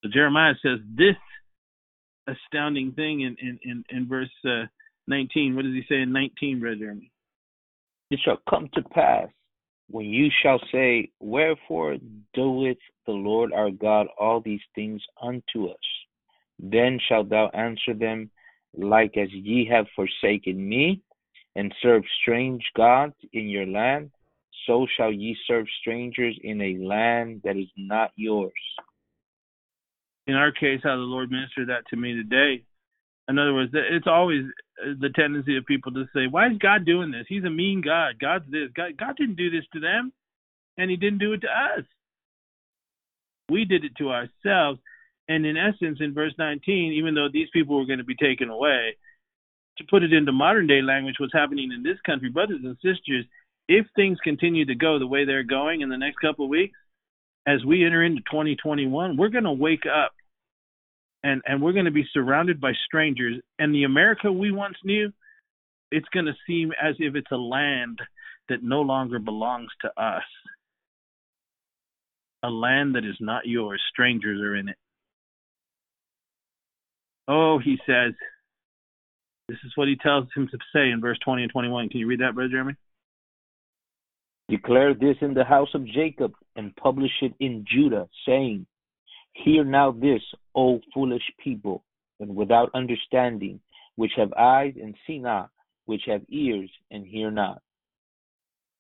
S2: So jeremiah says this astounding thing in in in, in verse uh, 19 what does he say in 19 brother jeremy
S1: it shall come to pass when you shall say, Wherefore doeth the Lord our God all these things unto us? Then shalt thou answer them, like as ye have forsaken me, and served strange gods in your land, so shall ye serve strangers in a land that is not yours.
S2: In our case, how the Lord ministered that to me today. In other words, it's always uh, the tendency of people to say, "Why is God doing this? He's a mean God. God's this. God, God didn't do this to them, and He didn't do it to us. We did it to ourselves." And in essence, in verse 19, even though these people were going to be taken away, to put it into modern day language, what's happening in this country, brothers and sisters, if things continue to go the way they're going in the next couple of weeks, as we enter into 2021, we're going to wake up and, and we're going to be surrounded by strangers. And the America we once knew, it's going to seem as if it's a land that no longer belongs to us. A land that is not yours. Strangers are in it. Oh, he says, this is what he tells him to say in verse 20 and 21. Can you read that, Brother Jeremy?
S1: Declare this in the house of Jacob and publish it in Judah, saying, Hear now this, O foolish people, and without understanding, which have eyes and see not, which have ears and hear not.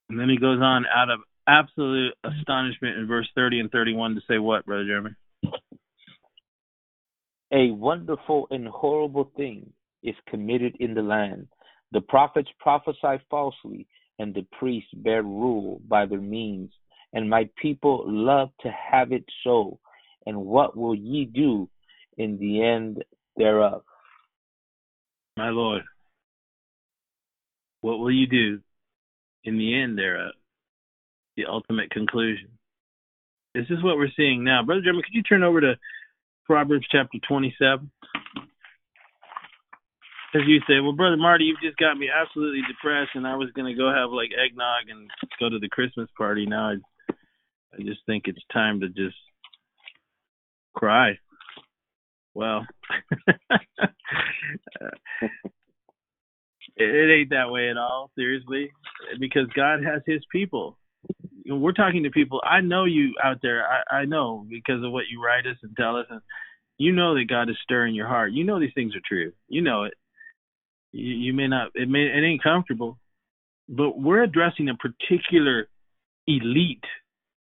S2: And then he goes on out of absolute astonishment in verse 30 and 31 to say what, Brother Jeremy?
S1: A wonderful and horrible thing is committed in the land. The prophets prophesy falsely, and the priests bear rule by their means. And my people love to have it so. And what will ye do in the end thereof?
S2: My Lord, what will you do in the end thereof? The ultimate conclusion. This is what we're seeing now. Brother Jeremy, could you turn over to Proverbs chapter 27? as you say, well, brother Marty, you've just got me absolutely depressed, and I was gonna go have like eggnog and go to the Christmas party. Now I, I just think it's time to just cry. Well, [LAUGHS] it, ain't that way at all, seriously, because God has His people. We're talking to people. I know you out there. I, I know because of what you write us and tell us, and you know that God is stirring your heart. You know these things are true. You know it you, you may not it may it ain't comfortable, but we're addressing a particular elite.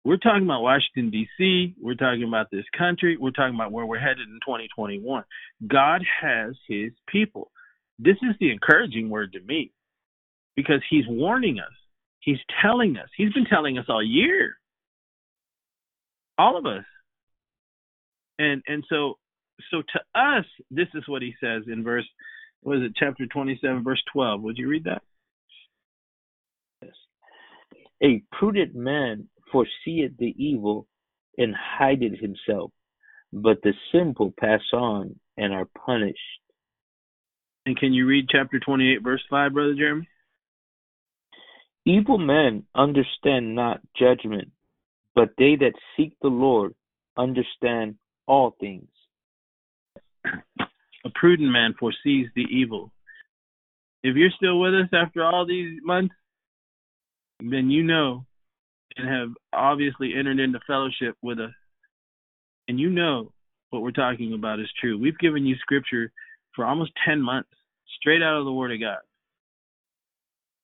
S2: We're talking about Washington D.C. We're talking about this country. We're talking about where we're headed in 2021. God has His people. This is the encouraging word to me, because He's warning us. He's telling us. He's been telling us all year. All of us. And and so so to us, this is what he says in verse was it chapter 27 verse 12 would you read that
S1: yes a prudent man foreseeth the evil and hideth himself but the simple pass on and are punished.
S2: And can you read chapter 28 verse 5 brother jeremy?
S1: Evil men understand not judgment but they that seek the lord understand all things.
S2: A prudent man foresees the evil. If you're still with us after all these months, then you know and have obviously entered into fellowship with us. And you know what we're talking about is true. We've given you scripture for almost 10 months, straight out of the Word of God.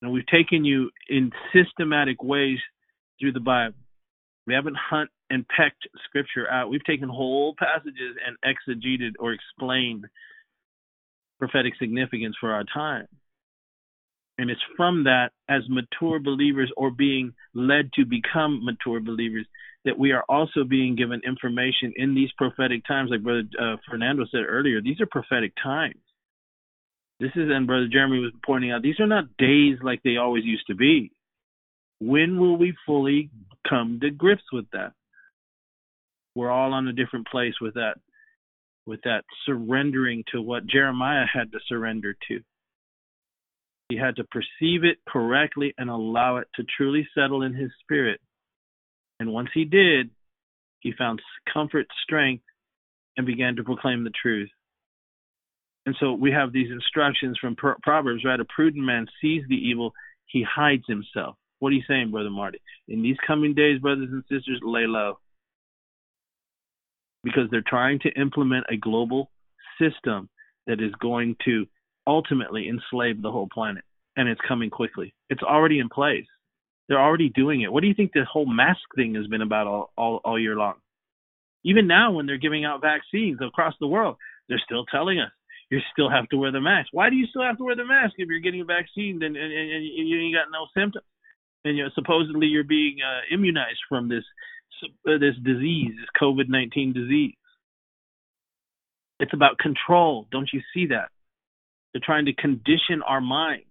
S2: And we've taken you in systematic ways through the Bible. We haven't hunt and pecked scripture out. We've taken whole passages and exegeted or explained prophetic significance for our time. And it's from that, as mature believers or being led to become mature believers, that we are also being given information in these prophetic times. Like Brother uh, Fernando said earlier, these are prophetic times. This is, and Brother Jeremy was pointing out, these are not days like they always used to be. When will we fully come to grips with that? We're all on a different place with that, with that surrendering to what Jeremiah had to surrender to. He had to perceive it correctly and allow it to truly settle in his spirit. And once he did, he found comfort, strength, and began to proclaim the truth. And so we have these instructions from Proverbs, right? A prudent man sees the evil, he hides himself. What are you saying, Brother Marty? In these coming days, brothers and sisters, lay low because they're trying to implement a global system that is going to ultimately enslave the whole planet. And it's coming quickly. It's already in place. They're already doing it. What do you think this whole mask thing has been about all, all, all year long? Even now, when they're giving out vaccines across the world, they're still telling us you still have to wear the mask. Why do you still have to wear the mask if you're getting a vaccine and, and, and you ain't got no symptoms? And you know, supposedly you're being uh, immunized from this uh, this disease, this COVID-19 disease. It's about control. Don't you see that? They're trying to condition our minds.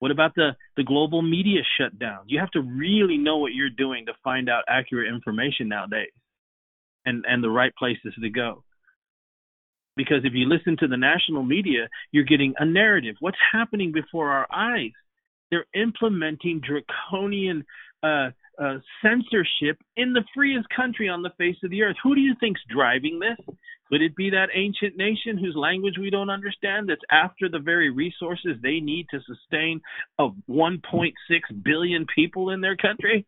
S2: What about the, the global media shutdown? You have to really know what you're doing to find out accurate information nowadays and, and the right places to go. Because if you listen to the national media, you're getting a narrative. What's happening before our eyes? They're implementing draconian uh, uh, censorship in the freest country on the face of the earth. Who do you think's driving this? Could it be that ancient nation whose language we don't understand that's after the very resources they need to sustain of 1.6 billion people in their country?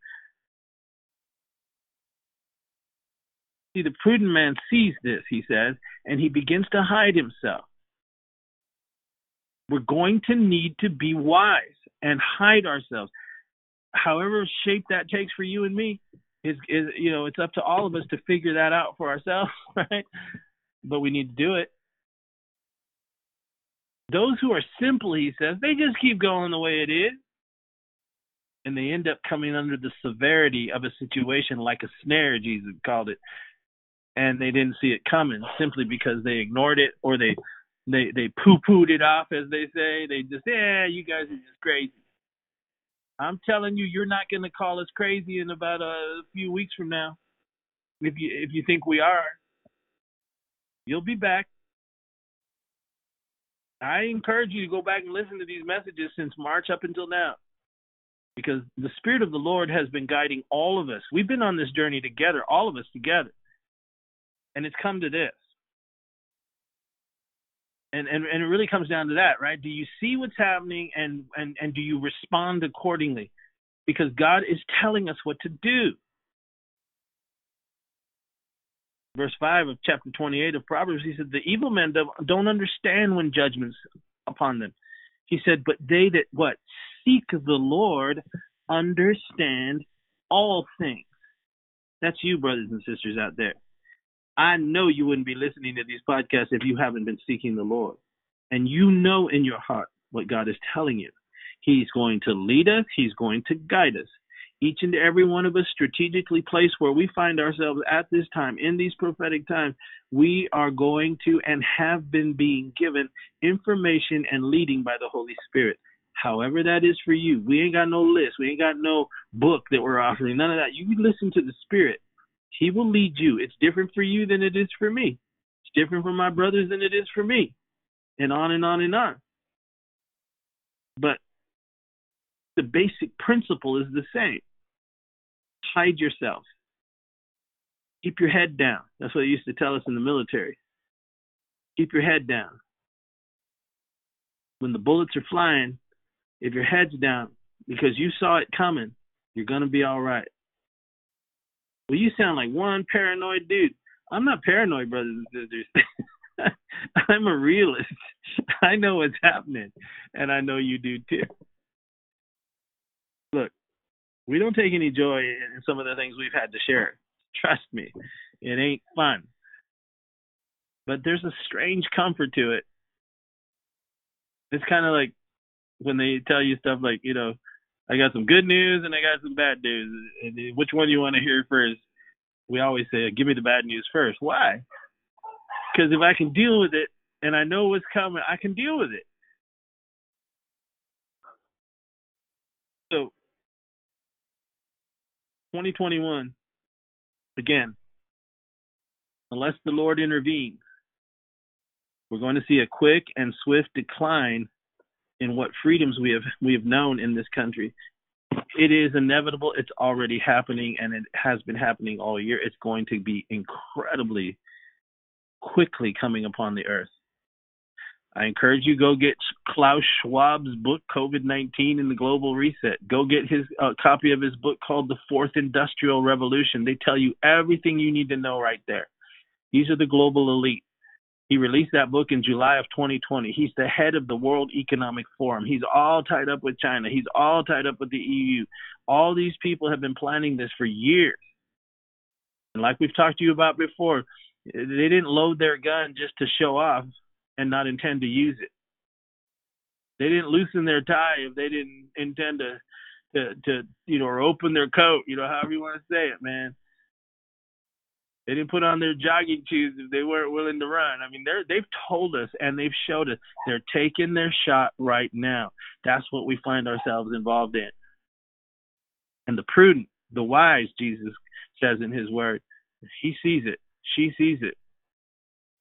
S2: See, the prudent man sees this, he says, and he begins to hide himself. We're going to need to be wise and hide ourselves however shape that takes for you and me is is you know it's up to all of us to figure that out for ourselves [LAUGHS] right but we need to do it. Those who are simple he says they just keep going the way it is. And they end up coming under the severity of a situation like a snare jesus called it. And they didn't see it coming simply because they ignored it or they they they poo pooed it off as they say. They just yeah you guys are just crazy. I'm telling you, you're not going to call us crazy in about a few weeks from now. If you if you think we are, you'll be back. I encourage you to go back and listen to these messages since March up until now. Because the Spirit of the Lord has been guiding all of us. We've been on this journey together, all of us together. And it's come to this and, and and it really comes down to that, right? Do you see what's happening and and and do you respond accordingly? Because God is telling us what to do. Verse 5 of chapter 28 of Proverbs, he said, The evil men don't understand when judgment's upon them. He said, But they that what? Seek the Lord understand all things. That's you, brothers and sisters out there. I know you wouldn't be listening to these podcasts if you haven't been seeking the Lord. And you know in your heart what God is telling you. He's going to lead us, He's going to guide us. Each and every one of us strategically placed where we find ourselves at this time, in these prophetic times, we are going to and have been being given information and leading by the Holy Spirit. However, that is for you. We ain't got no list. We ain't got no book that we're offering. None of that. You listen to the Spirit he will lead you. It's different for you than it is for me. It's different for my brothers than it is for me. And on and on and on. But the basic principle is the same. Hide yourself. Keep your head down. That's what they used to tell us in the military. Keep your head down. When the bullets are flying, if your head's down because you saw it coming, you're going to be all right. Well, you sound like one paranoid dude. I'm not paranoid, brothers and sisters. [LAUGHS] I'm a realist. [LAUGHS] I know what's happening, and I know you do too. Look, we don't take any joy in some of the things we've had to share. Trust me, it ain't fun. But there's a strange comfort to it. It's kind of like when they tell you stuff like, you know, I got some good news and I got some bad news. And which one do you want to hear first? We always say, give me the bad news first. Why? Because if I can deal with it and I know what's coming, I can deal with it. So, 2021, again, unless the Lord intervenes, we're going to see a quick and swift decline in what freedoms we have we have known in this country. It is inevitable. It's already happening, and it has been happening all year. It's going to be incredibly quickly coming upon the earth. I encourage you go get Klaus Schwab's book COVID-19 and the Global Reset. Go get his uh, copy of his book called The Fourth Industrial Revolution. They tell you everything you need to know right there. These are the global elite. He released that book in July of 2020. He's the head of the World Economic Forum. He's all tied up with China. He's all tied up with the EU. All these people have been planning this for years. And like we've talked to you about before, they didn't load their gun just to show off and not intend to use it. They didn't loosen their tie if they didn't intend to to to you know or open their coat, you know, however you want to say it, man. They didn't put on their jogging shoes if they weren't willing to run. I mean, they're they've told us and they've showed us they're taking their shot right now. That's what we find ourselves involved in. And the prudent, the wise, Jesus says in his word, he sees it, she sees it,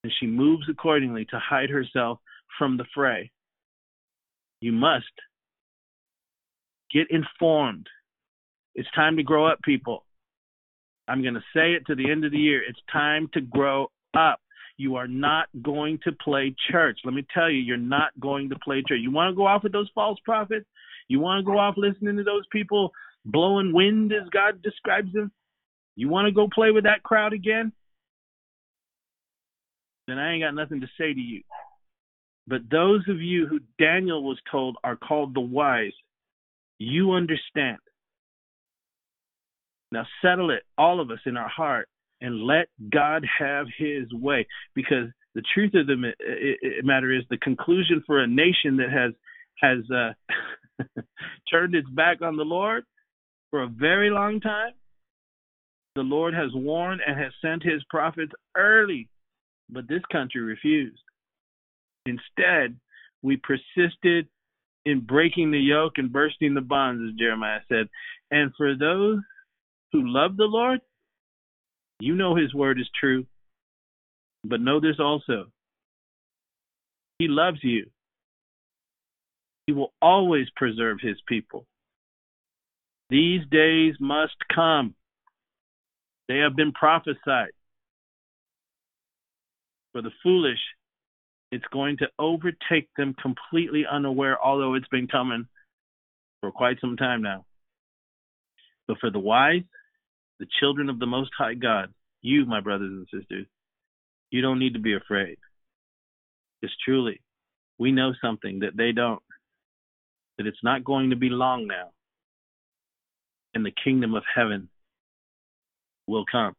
S2: and she moves accordingly to hide herself from the fray. You must get informed. It's time to grow up, people. I'm going to say it to the end of the year. It's time to grow up. You are not going to play church. Let me tell you, you're not going to play church. You want to go off with those false prophets? You want to go off listening to those people blowing wind as God describes them? You want to go play with that crowd again? Then I ain't got nothing to say to you. But those of you who Daniel was told are called the wise, you understand now settle it, all of us in our heart, and let God have His way. Because the truth of the matter is, the conclusion for a nation that has has uh, [LAUGHS] turned its back on the Lord for a very long time, the Lord has warned and has sent His prophets early, but this country refused. Instead, we persisted in breaking the yoke and bursting the bonds, as Jeremiah said. And for those who love the Lord, you know his word is true. But know this also He loves you. He will always preserve his people. These days must come. They have been prophesied. For the foolish, it's going to overtake them completely unaware, although it's been coming for quite some time now. But for the wise, the children of the Most High God, you, my brothers and sisters, you don't need to be afraid. Because truly, we know something that they don't, that it's not going to be long now, and the kingdom of heaven will come.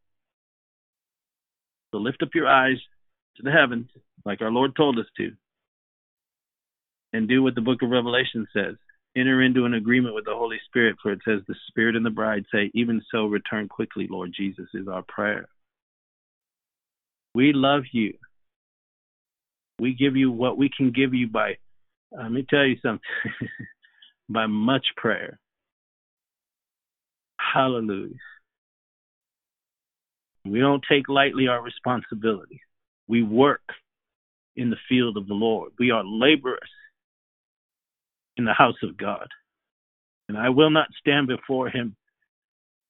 S2: So lift up your eyes to the heavens, like our Lord told us to, and do what the book of Revelation says enter into an agreement with the Holy Spirit, for it says, The Spirit and the bride say, Even so, return quickly, Lord Jesus, is our prayer. We love you. We give you what we can give you by, uh, let me tell you something, [LAUGHS] by much prayer. Hallelujah. We don't take lightly our responsibility. We work in the field of the Lord. We are laborers in the house of God. And I will not stand before him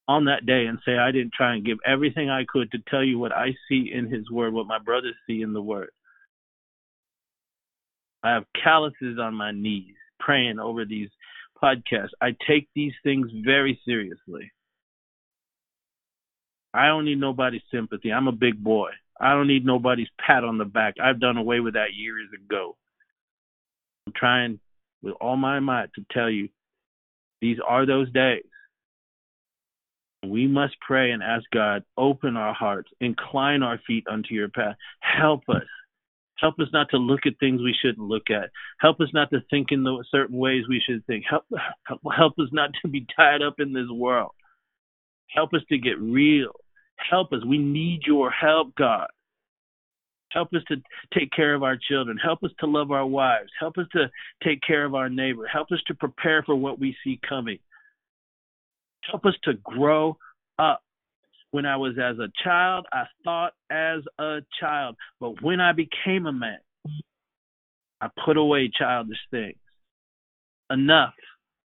S2: on that day and say I didn't try and give everything I could to tell you what I see in his word, what my brothers see in the word. I have calluses on my knees praying over these podcasts. I take these things very seriously. I don't need nobody's sympathy. I'm a big boy. I don't need nobody's pat on the back. I've done away with that years ago. I'm trying with all my might to tell you these are those days. We must pray and ask God, open our hearts, incline our feet unto your path. Help us. Help us not to look at things we shouldn't look at. Help us not to think in the certain ways we should think. Help, help, help us not to be tied up in this world. Help us to get real. Help us. We need your help, God. Help us to take care of our children. Help us to love our wives. Help us to take care of our neighbor. Help us to prepare for what we see coming. Help us to grow up. When I was as a child, I thought as a child. But when I became a man, I put away childish things. Enough.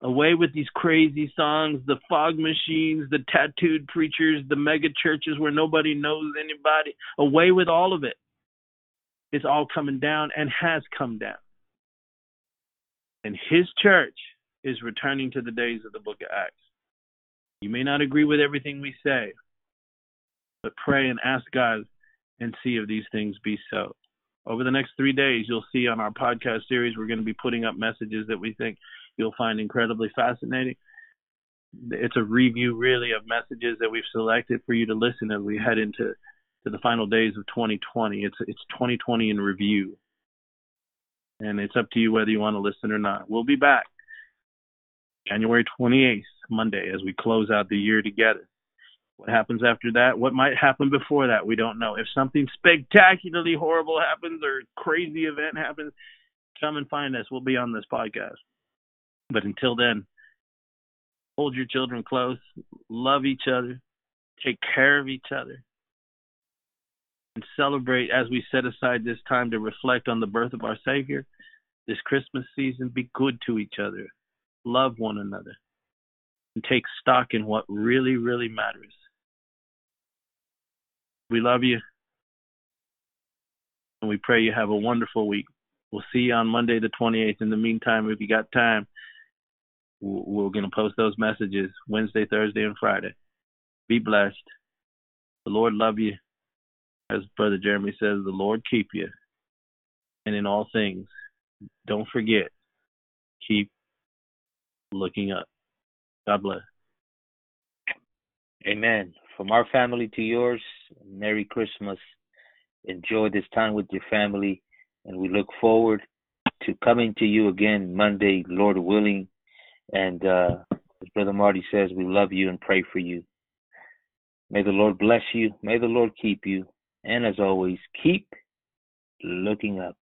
S2: Away with these crazy songs, the fog machines, the tattooed preachers, the mega churches where nobody knows anybody. Away with all of it. it is all coming down and has come down. And his church is returning to the days of the book of Acts. You may not agree with everything we say, but pray and ask God and see if these things be so. over the next three days, you'll see on our podcast series, we're going to be putting up messages that we think you'll find incredibly fascinating. It's a review, really, of messages that we've selected for you to listen as we head into to the final days of 2020. It's it's 2020 in review, and it's up to you whether you want to listen or not. We'll be back January 28th, Monday, as we close out the year together. What happens after that? What might happen before that? We don't know. If something spectacularly horrible happens or crazy event happens, come and find us. We'll be on this podcast. But until then, hold your children close, love each other, take care of each other, and celebrate as we set aside this time to reflect on the birth of our Savior. This Christmas season, be good to each other, love one another, and take stock in what really, really matters. We love you. And we pray you have a wonderful week. We'll see you on Monday the 28th. In the meantime, if you got time, we're going to post those messages Wednesday, Thursday, and Friday. Be blessed. The Lord love you. As Brother Jeremy says, the Lord keep you. And in all things, don't forget, keep looking up. God bless.
S1: Amen. From our family to yours, Merry Christmas. Enjoy this time with your family, and we look forward to coming to you again Monday, Lord willing. And uh, as Brother Marty says, we love you and pray for you. May the Lord bless you. May the Lord keep you. And as always, keep looking up.